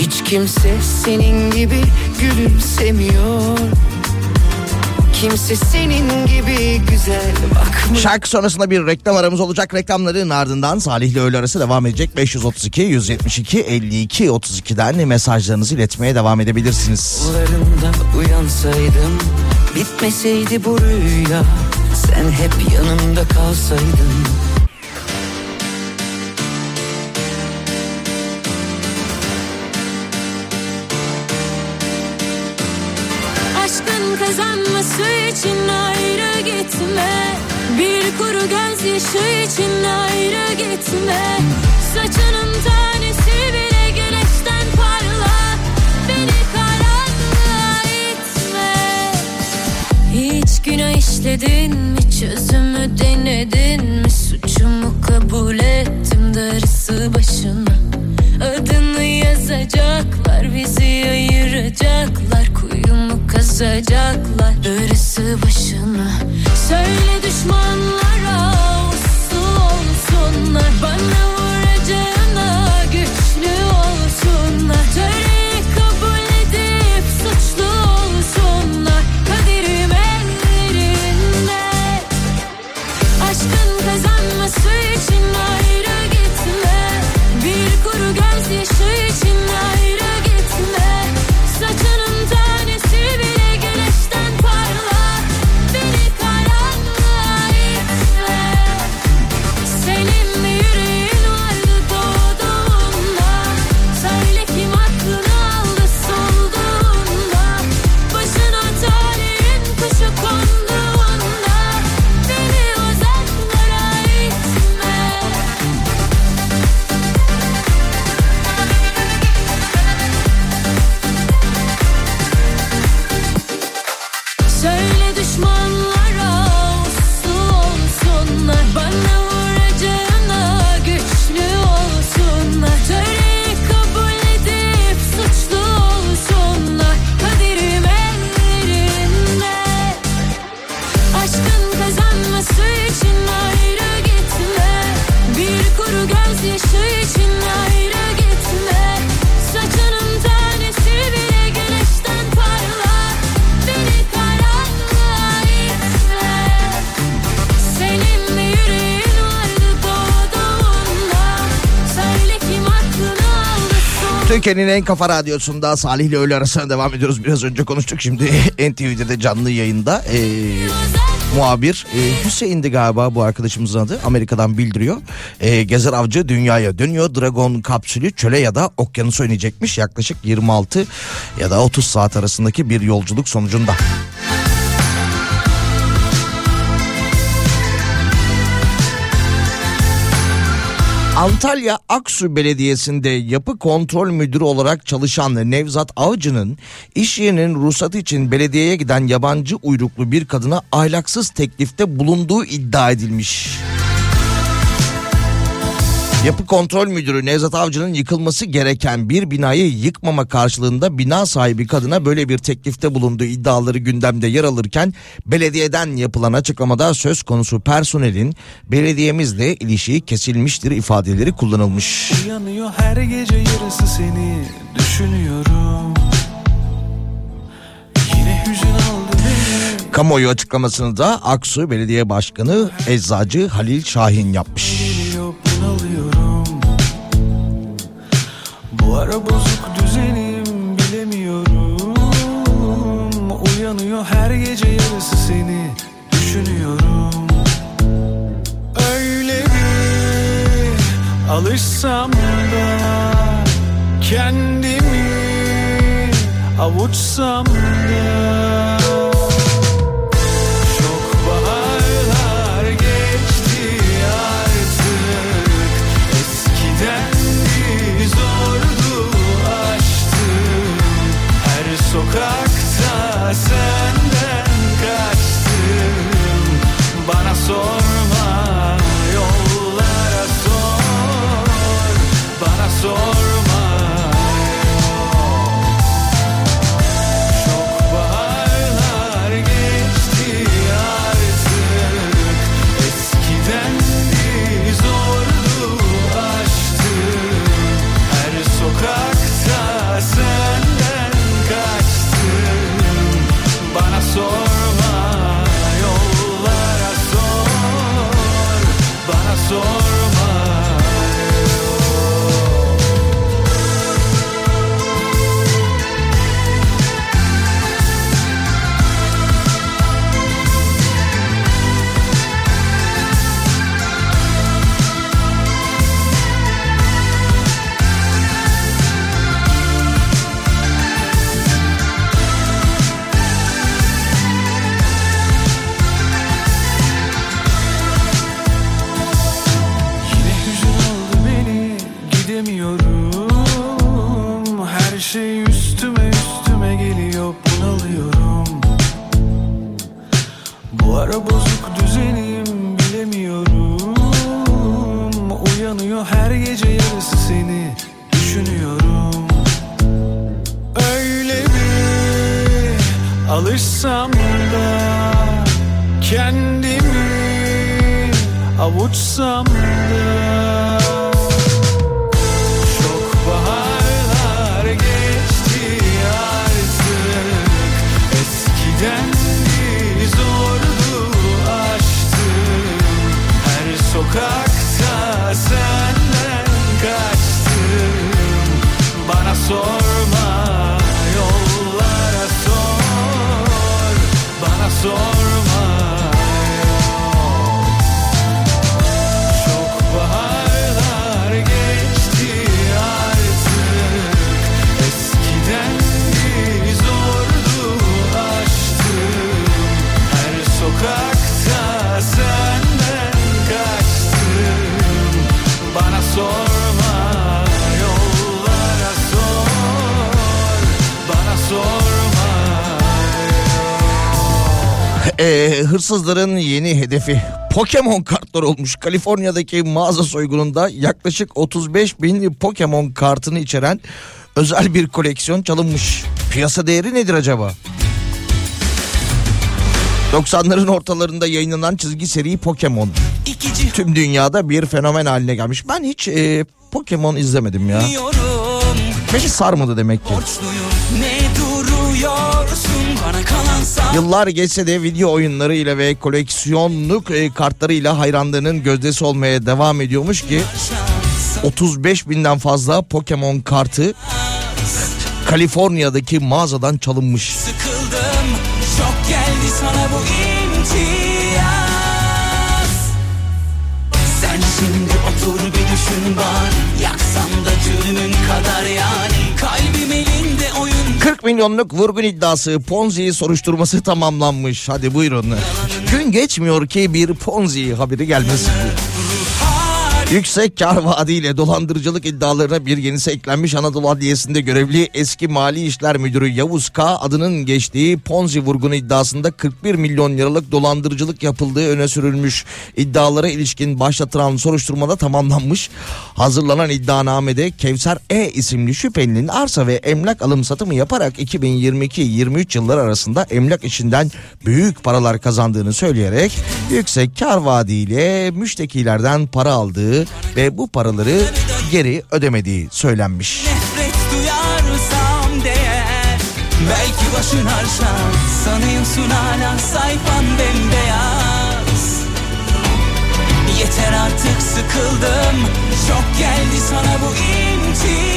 Hiç kimse senin gibi gülümsemiyor Kimse senin gibi güzel bakmıyor Şarkı sonrasında bir reklam aramız olacak. Reklamların ardından Salih ile öğle arası devam edecek. 532 172 52 32'den mesajlarınızı iletmeye devam edebilirsiniz. Yollarında uyansaydım Bitmeseydi bu rüya Sen hep yanımda kalsaydın kazanması için ayrı gitme. Bir kuru gözyaşı için ayrı gitme. Saçının tanesi bile güneşten parla. Beni karanlığa itme. Hiç günah işledin mi? Çözümü denedin mi? Suçumu kabul ettim darısı başına. Adını yazacaklar bizi ayıracaklar. Kuyumu kazacaklar darısı başına Söyle düşmanlara uslu olsunlar. Bana Türkiye'nin en kafa radyosunda Salih ile öğle arasına devam ediyoruz. Biraz önce konuştuk şimdi <laughs> NTV'de de canlı yayında. Ee, muhabir e, Hüseyin'di galiba bu arkadaşımızın adı. Amerika'dan bildiriyor. Ee, Gezer Avcı dünyaya dönüyor. Dragon kapsülü çöle ya da okyanusa inecekmiş. Yaklaşık 26 ya da 30 saat arasındaki bir yolculuk sonucunda. Antalya Aksu Belediyesi'nde yapı kontrol müdürü olarak çalışan Nevzat Avcı'nın iş yerinin ruhsatı için belediyeye giden yabancı uyruklu bir kadına ahlaksız teklifte bulunduğu iddia edilmiş. Yapı Kontrol Müdürü Nevzat Avcı'nın yıkılması gereken bir binayı yıkmama karşılığında bina sahibi kadına böyle bir teklifte bulunduğu iddiaları gündemde yer alırken belediyeden yapılan açıklamada söz konusu personelin belediyemizle ilişiği kesilmiştir ifadeleri kullanılmış. Uyanıyor her gece yarısı seni düşünüyorum Yine hüzün aldı beni Kamuoyu açıklamasını da Aksu Belediye Başkanı Eczacı Halil Şahin yapmış. Alışsam da Kendimi avuçsam da alışsam da kendimi avuçsam da Çok baharlar geçti artık. Eskiden zordu aşktım Her sokakta senden kaçtım Bana sorma Bana Ee, hırsızların yeni hedefi Pokemon kartlar olmuş. Kaliforniya'daki mağaza soygununda yaklaşık 35 bin Pokemon kartını içeren özel bir koleksiyon çalınmış. Piyasa değeri nedir acaba? 90'ların ortalarında yayınlanan çizgi seri Pokemon. Tüm dünyada bir fenomen haline gelmiş. Ben hiç e, Pokemon izlemedim ya. Beni sarmadı demek ki. Ne duruyorsun Yıllar geçse de video oyunlarıyla ve koleksiyonluk e, kartlarıyla hayranlarının gözdesi olmaya devam ediyormuş ki 35 binden fazla Pokemon kartı Kaliforniya'daki mağazadan çalınmış. Sıkıldım çok geldi sana bu imtiyaz Sen şimdi otur bir düşün bari 40 milyonluk vurgun iddiası Ponzi soruşturması tamamlanmış. Hadi buyurun. Gün geçmiyor ki bir Ponzi haberi gelmesin. Yüksek kar vaadiyle dolandırıcılık iddialarına bir yenisi eklenmiş Anadolu Adliyesi'nde görevli eski Mali İşler Müdürü Yavuz K. adının geçtiği Ponzi vurgunu iddiasında 41 milyon liralık dolandırıcılık yapıldığı öne sürülmüş. İddialara ilişkin başlatılan soruşturmada tamamlanmış. Hazırlanan iddianamede Kevser E isimli şüphelinin arsa ve emlak alım satımı yaparak 2022-23 yıllar arasında emlak işinden büyük paralar kazandığını söyleyerek yüksek kar vaadiyle müştekilerden para aldığı ve bu paraları geri ödemediği söylenmiş. Belki başın harşan Sanıyorsun hala sayfan bembeyaz Yeter artık sıkıldım Çok geldi sana bu imtiyaz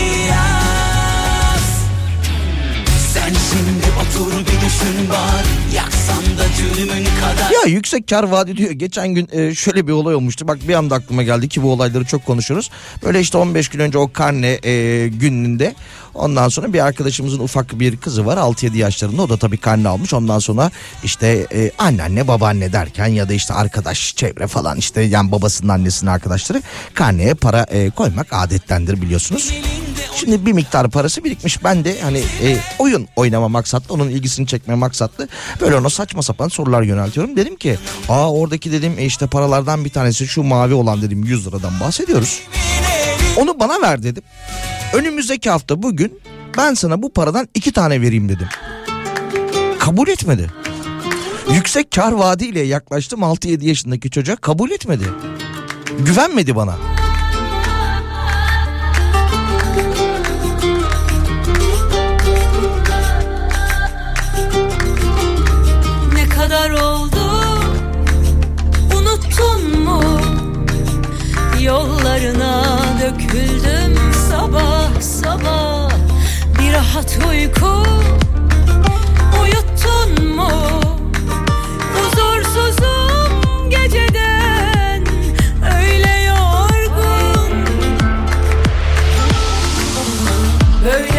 Sen şimdi otur bir düşün bak Yaksan da cürmün kadar Ya yüksek kar vaadi diyor. Geçen gün e, şöyle bir olay olmuştu. Bak bir anda aklıma geldi ki bu olayları çok konuşuruz. Böyle işte 15 gün önce o karne e, gününde ondan sonra bir arkadaşımızın ufak bir kızı var 6-7 yaşlarında. O da tabii karne almış. Ondan sonra işte e, anneanne babaanne derken ya da işte arkadaş çevre falan işte yani babasının annesinin arkadaşları karneye para e, koymak adettendir biliyorsunuz. Şimdi bir miktar parası birikmiş. Ben de hani e, oyun oynama maksatlı onun ilgisini çekme maksatlı böyle ona saçma sapan sorular yöneltiyorum. Dedim ki aa oradaki dedim e, işte paralardan bir tanesi şu mavi olan dedim 100 liradan bahsediyoruz. Onu bana ver dedim. Önümüzdeki hafta bugün ben sana bu paradan iki tane vereyim dedim. Kabul etmedi. Yüksek kar vaadiyle yaklaştım 6-7 yaşındaki çocuğa kabul etmedi. Güvenmedi bana. Yollarına döküldüm sabah sabah. Bir rahat uyku uyuttun mu? Huzursuzum geceden öyle yorgun. Böyle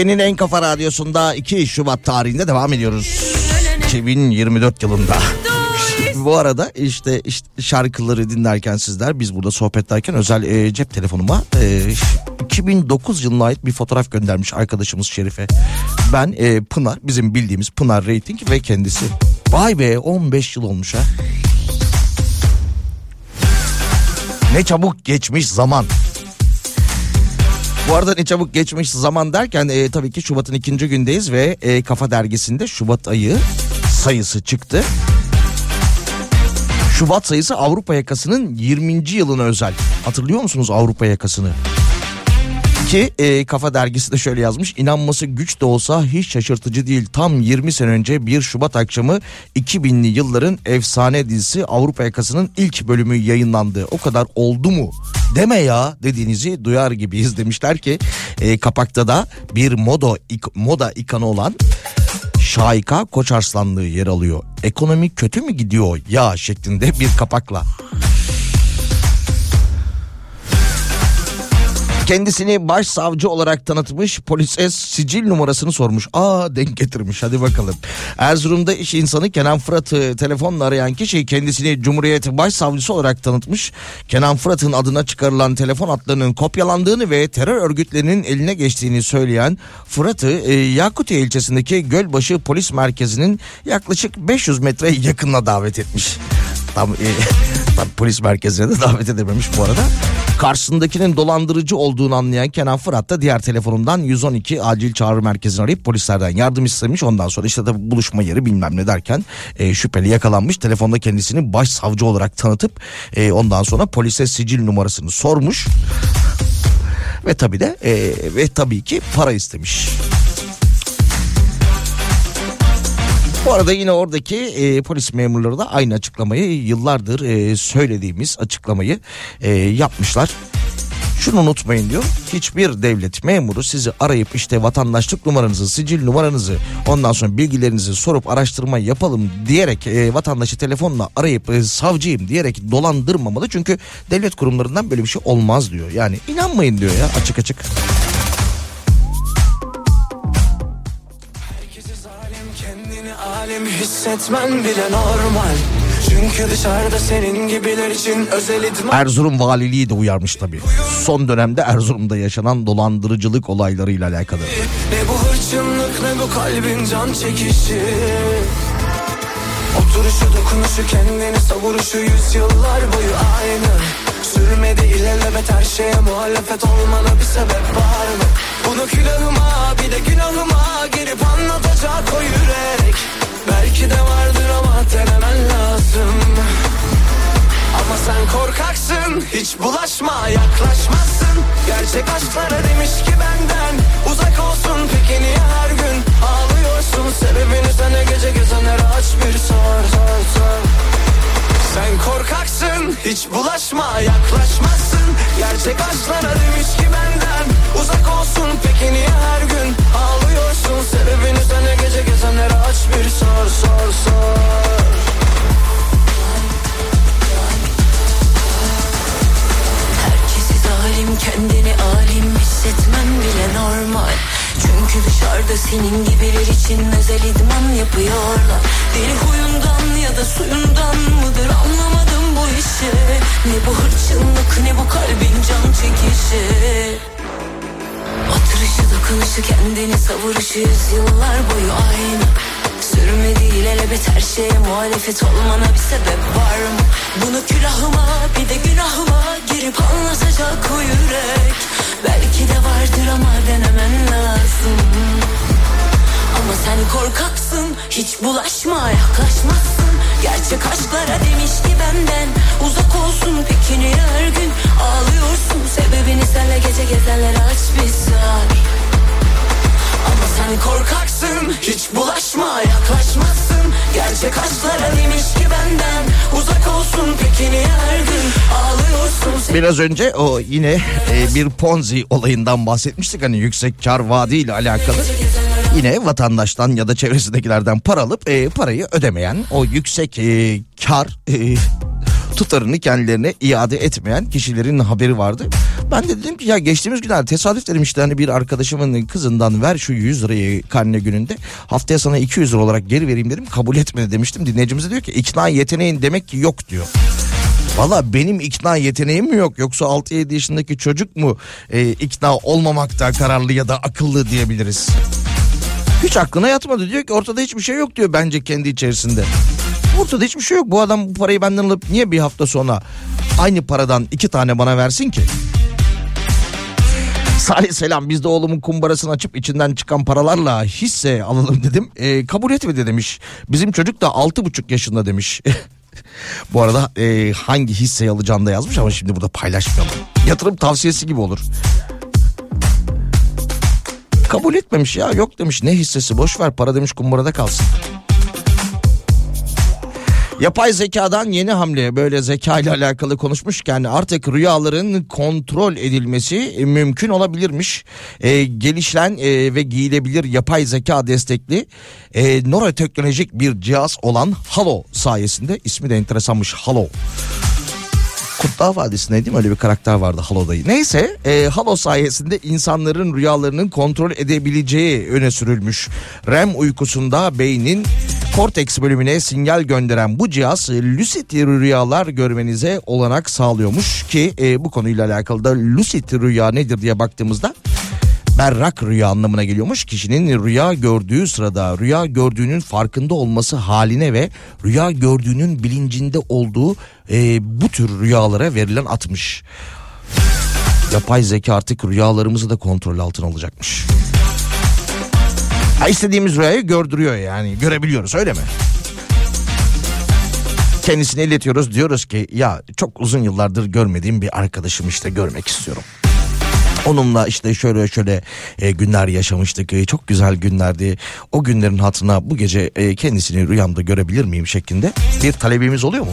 Türkiye'nin en kafa radyosunda 2 Şubat tarihinde devam ediyoruz. 2024 yılında. <laughs> Bu arada işte, işte şarkıları dinlerken sizler biz burada sohbet ederken özel e, cep telefonuma e, 2009 yılına ait bir fotoğraf göndermiş arkadaşımız Şerife. Ben e, Pınar bizim bildiğimiz Pınar Rating ve kendisi. Vay be 15 yıl olmuş ha. Ne çabuk geçmiş zaman. Bu arada ne çabuk geçmiş zaman derken e, tabii ki Şubat'ın ikinci gündeyiz ve e, Kafa Dergisi'nde Şubat ayı sayısı çıktı. Şubat sayısı Avrupa yakasının 20. yılına özel. Hatırlıyor musunuz Avrupa yakasını? Ki e, Kafa Dergisi de şöyle yazmış. İnanması güç de olsa hiç şaşırtıcı değil. Tam 20 sene önce 1 Şubat akşamı 2000'li yılların efsane dizisi Avrupa yakasının ilk bölümü yayınlandı. O kadar oldu mu? Deme ya dediğinizi duyar gibiyiz demişler ki e, kapakta da bir moda, ik- moda ikanı olan Şahika Koçarslanlığı yer alıyor. Ekonomi kötü mü gidiyor ya şeklinde bir kapakla. Kendisini başsavcı olarak tanıtmış polise sicil numarasını sormuş. Aa denk getirmiş hadi bakalım. Erzurum'da iş insanı Kenan Fırat'ı telefonla arayan kişi kendisini Cumhuriyet Başsavcısı olarak tanıtmış. Kenan Fırat'ın adına çıkarılan telefon hatlarının kopyalandığını ve terör örgütlerinin eline geçtiğini söyleyen Fırat'ı e, Yakutiye ilçesindeki Gölbaşı Polis Merkezi'nin yaklaşık 500 metre yakınına davet etmiş. Tam, e, <laughs> tam polis merkezine de davet edememiş bu arada. Karşısındakinin dolandırıcı olduğunu anlayan Kenan Fırat da diğer telefonundan 112 acil çağrı merkezini arayıp polislerden yardım istemiş. Ondan sonra işte tabii buluşma yeri bilmem ne derken e, şüpheli yakalanmış. Telefonda kendisini başsavcı olarak tanıtıp e, ondan sonra polise sicil numarasını sormuş. Ve tabii de e, ve tabii ki para istemiş. Bu arada yine oradaki e, polis memurları da aynı açıklamayı yıllardır e, söylediğimiz açıklamayı e, yapmışlar. Şunu unutmayın diyor. Hiçbir devlet memuru sizi arayıp işte vatandaşlık numaranızı, sicil numaranızı, ondan sonra bilgilerinizi sorup araştırma yapalım diyerek e, vatandaşı telefonla arayıp e, savcıyım diyerek dolandırmamalı. Çünkü devlet kurumlarından böyle bir şey olmaz diyor. Yani inanmayın diyor ya açık açık. Hissetmen bile normal Çünkü dışarıda senin gibiler için özel idman Erzurum valiliği de uyarmış tabii. Son dönemde Erzurum'da yaşanan dolandırıcılık olaylarıyla alakalı. Ne bu hırçınlık ne bu kalbin can çekişi Oturuşu dokunuşu kendini savuruşu yüzyıllar boyu aynı Sürmedi ilelebet her şeye muhalefet olmana bir sebep var mı? Bunu külahıma bir de günahıma gelip anlatacak o yürek Belki de vardır ama denemen lazım. Ama sen korkaksın Hiç bulaşma yaklaşmazsın. Gerçek aşklara demiş ki benden Uzak olsun. Peki niye her gün Ağlıyorsun? Sebebini sana gece gezenlere aç bir sor sor sor Sen korkaksın Hiç bulaşma yaklaşmazsın. Gerçek aşklara demiş ki benden. Uzak olsun peki niye her gün Ağlıyorsun? Sebebini sana gece gezenlere aç bir sor sor sor. Herkesi zalim kendini alim hissetmen bile normal Çünkü dışarıda senin gibiler için özel idman yapıyorlar. Deli huyundan ya da suyundan mıdır anlamadım bu işi. Ne bu hırçınlık ne bu kalbin can çekişi. Oturuşu dokunuşu kendini savuruşu yüzyıllar boyu aynı Sürmedi ilelebet her şeye muhalefet olmana bir sebep var mı? Bunu külahıma bir de günahıma girip anlatacak o yürek. Belki de vardır ama denemen lazım. Ama sen korkaksın hiç bulaşma yaklaşmazsın. Gerçek aşklara demiş ki benden uzak olsun peki niye her gün? Ağlıyorsun Sebebini senle gece gezenlere aç bir sar Ama sen korkaksın Hiç bulaşma yaklaşmazsın Gerçek aşklara demiş ki benden Uzak olsun peki niye her gün Ağlıyorsun Biraz önce o yine e, bir Ponzi olayından bahsetmiştik hani yüksek kar vaadi alakalı. Yine vatandaştan ya da çevresindekilerden para alıp e, parayı ödemeyen o yüksek e, kar e, tutarını kendilerine iade etmeyen kişilerin haberi vardı. Ben de dedim ki ya geçtiğimiz günler tesadüf dedim işte hani bir arkadaşımın kızından ver şu 100 lirayı karne gününde haftaya sana 200 lira olarak geri vereyim dedim kabul etmedi demiştim. Dinleyicimize diyor ki ikna yeteneğin demek ki yok diyor. Valla benim ikna yeteneğim mi yok yoksa 6-7 yaşındaki çocuk mu e, ikna olmamakta kararlı ya da akıllı diyebiliriz. Hiç aklına yatmadı diyor ki ortada hiçbir şey yok diyor bence kendi içerisinde. Ortada hiçbir şey yok bu adam bu parayı benden alıp niye bir hafta sonra aynı paradan iki tane bana versin ki? Salih selam biz de oğlumun kumbarasını açıp içinden çıkan paralarla hisse alalım dedim. E, kabul etmedi demiş. Bizim çocuk da altı buçuk yaşında demiş. <laughs> Bu arada e, hangi hisseyi alacağını da yazmış ama şimdi burada paylaşmayalım. Yatırım tavsiyesi gibi olur. Kabul etmemiş ya yok demiş ne hissesi boş ver para demiş kumbarada kalsın. Yapay zekadan yeni hamle böyle zeka ile alakalı konuşmuşken artık rüyaların kontrol edilmesi mümkün olabilirmiş. Ee, gelişen e, ve giyilebilir yapay zeka destekli e, nöroteknolojik bir cihaz olan Halo sayesinde ismi de enteresanmış Halo. Kurtlar Vadisi'nde değil mi öyle bir karakter vardı Halo'dayı. Neyse e, Halo sayesinde insanların rüyalarının kontrol edebileceği öne sürülmüş. REM uykusunda beynin korteks bölümüne sinyal gönderen bu cihaz lucid rüyalar görmenize olanak sağlıyormuş ki e, bu konuyla alakalı da lucid rüya nedir diye baktığımızda berrak rüya anlamına geliyormuş. Kişinin rüya gördüğü sırada rüya gördüğünün farkında olması haline ve rüya gördüğünün bilincinde olduğu e, bu tür rüyalara verilen atmış. Yapay zeka artık rüyalarımızı da kontrol altına alacakmış. Ha istediğimiz rüyayı gördürüyor yani görebiliyoruz öyle mi? Kendisine iletiyoruz diyoruz ki ya çok uzun yıllardır görmediğim bir arkadaşım işte görmek istiyorum. Onunla işte şöyle şöyle e, günler yaşamıştık. E, çok güzel günlerdi. O günlerin hatırına bu gece e, kendisini rüyamda görebilir miyim şeklinde bir talebimiz oluyor mu?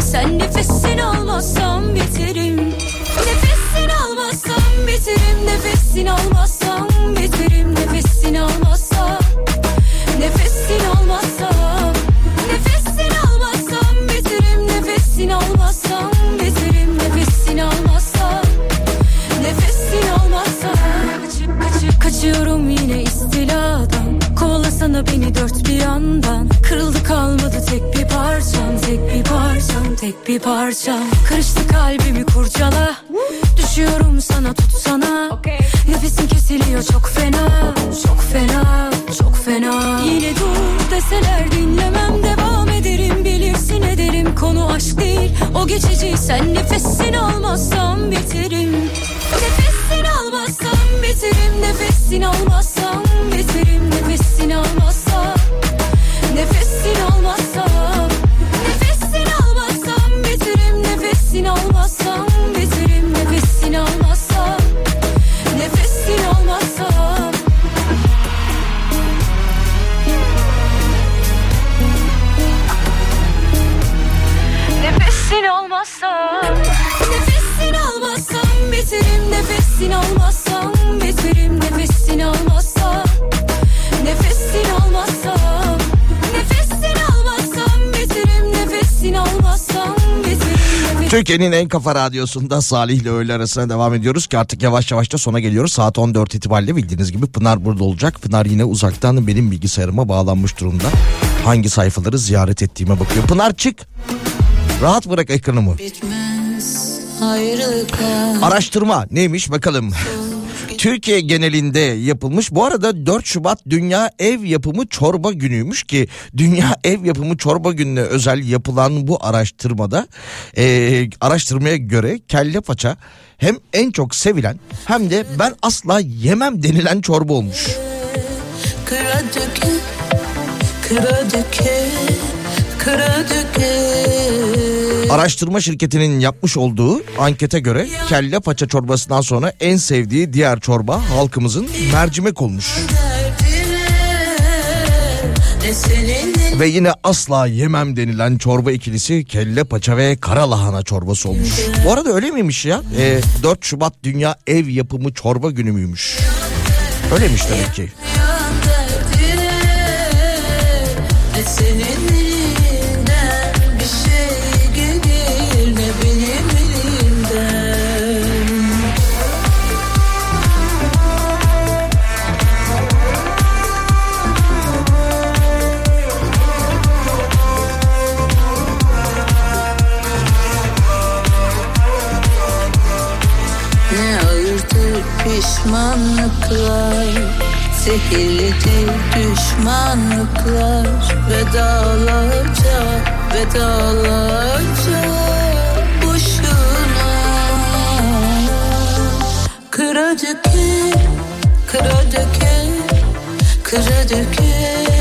Sen nefesini almazsam biterim Nefesini almazsam biterim Nefesini almazsam tek bir parçam Karıştı kalbimi kurcala. Düşüyorum sana tutsana. Nefesim kesiliyor çok fena. Çok fena çok fena. Yine dur deseler dinlemem devam ederim. Bilirsin ederim konu aşk değil. O geçici sen nefesini almazsam biterim Nefesini almazsam biterim Nefesini almazsam Türkiye'nin en kafa radyosunda Salih ile öğle arasına devam ediyoruz ki artık yavaş yavaş da sona geliyoruz. Saat 14 itibariyle bildiğiniz gibi Pınar burada olacak. Pınar yine uzaktan benim bilgisayarıma bağlanmış durumda. Hangi sayfaları ziyaret ettiğime bakıyor. Pınar çık. Rahat bırak ekranımı. Bitmez Araştırma neymiş bakalım. <laughs> Türkiye genelinde yapılmış. Bu arada 4 Şubat Dünya Ev Yapımı Çorba Günü'ymüş ki Dünya Ev Yapımı Çorba Günü'ne özel yapılan bu araştırmada eee, araştırmaya göre kelle paça hem en çok sevilen hem de ben asla yemem denilen çorba olmuş. Kıra döke Kıra döke Kıra döke Araştırma şirketinin yapmış olduğu ankete göre kelle paça çorbasından sonra en sevdiği diğer çorba halkımızın mercimek olmuş. Ve yine asla yemem denilen çorba ikilisi kelle paça ve kara lahana çorbası olmuş. Bu arada öyle miymiş ya? Ee, 4 Şubat Dünya Ev Yapımı Çorba Günü müymüş? Öyleymiş demek ki. Zehirlidir düşmanlıklar Vedalarca, vedalarca Boşuna Kıra döke, kıra döke Kıra döke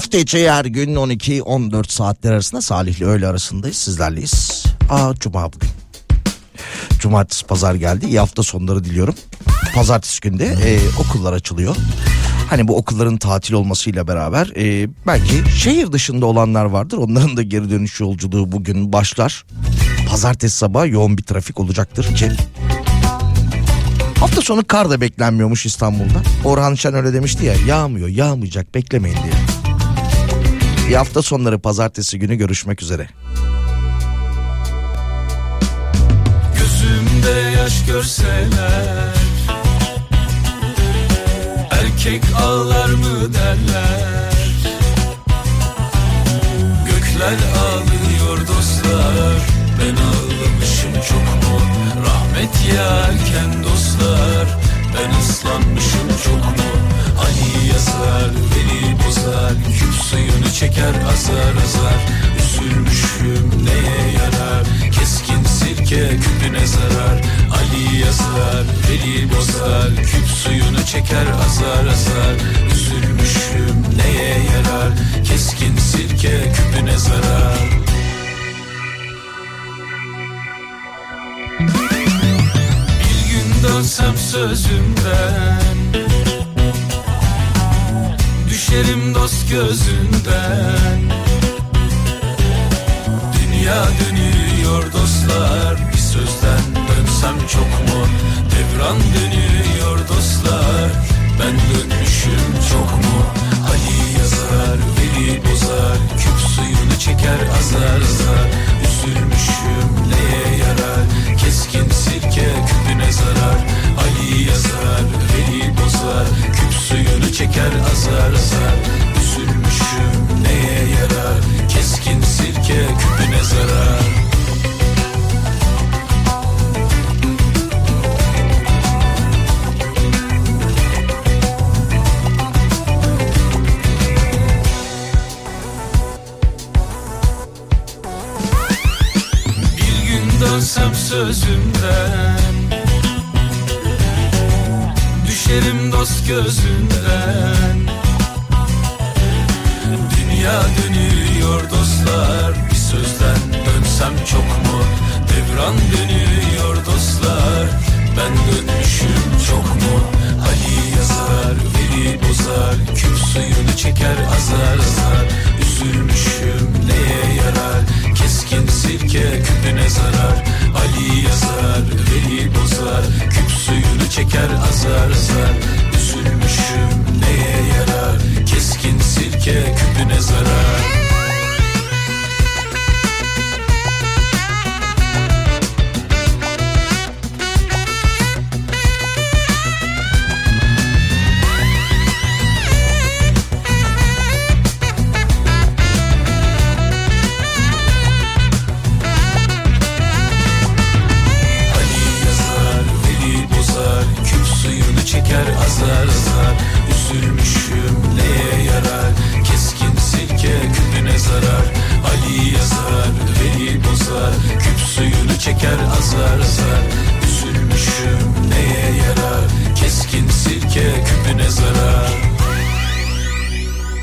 Hafta içi her gün 12-14 saatler arasında Salih'le öğle arasındayız sizlerleyiz. Aa Cuma bugün. cumartesi pazar geldi. İyi hafta sonları diliyorum. Pazartesi günde e, okullar açılıyor. Hani bu okulların tatil olmasıyla beraber e, belki şehir dışında olanlar vardır. Onların da geri dönüş yolculuğu bugün başlar. Pazartesi sabahı yoğun bir trafik olacaktır ki Hafta sonu kar da beklenmiyormuş İstanbul'da. Orhan Şen öyle demişti ya yağmıyor yağmayacak beklemeyin diye. Bir hafta sonları pazartesi günü görüşmek üzere. Gözümde yaş görseler Erkek ağlar mı derler? Gökler ağlıyor dostlar Ben ağlamışım çok mu? Rahmet yağarken dostlar suyunu çeker azar azar. Üzülmüşüm neye yarar? Keskin sirke küpüne zarar. Ali yazar beni bozar. Küp suyunu çeker azar azar. Üzülmüşüm neye yarar? Keskin sirke küpüne zarar. Bir gün dönsem sözümden Düşerim dost gözünden. Dünya dönüyor dostlar Bir sözden dönsem çok mu? Devran dönüyor dostlar Ben dönmüşüm çok mu? Ali yazar veli bozar Küp suyunu çeker azar azar Üzülmüşüm neye yarar? Keskin sirke küpüne zarar. Ali yazar veli bozar. Küp suyunu çeker azar azar. Üzülmüşüm neye yarar? Keskin sirke küpüne zarar sözümden. Düşerim dost gözünden. Dünya dönüyor dostlar. Bir sözden dönsem çok mu? Devran dönüyor dostlar. Ben dönmüşüm çok mu? Ali yazar veli bozar. Küp suyunu çeker azar azar. Üzülmüşüm neye yarar Keskin sirke küpüne zarar Ali yazar veli bozar Küp suyunu çeker azar azar. Üzülmüşüm neye yarar Keskin sirke küpüne zarar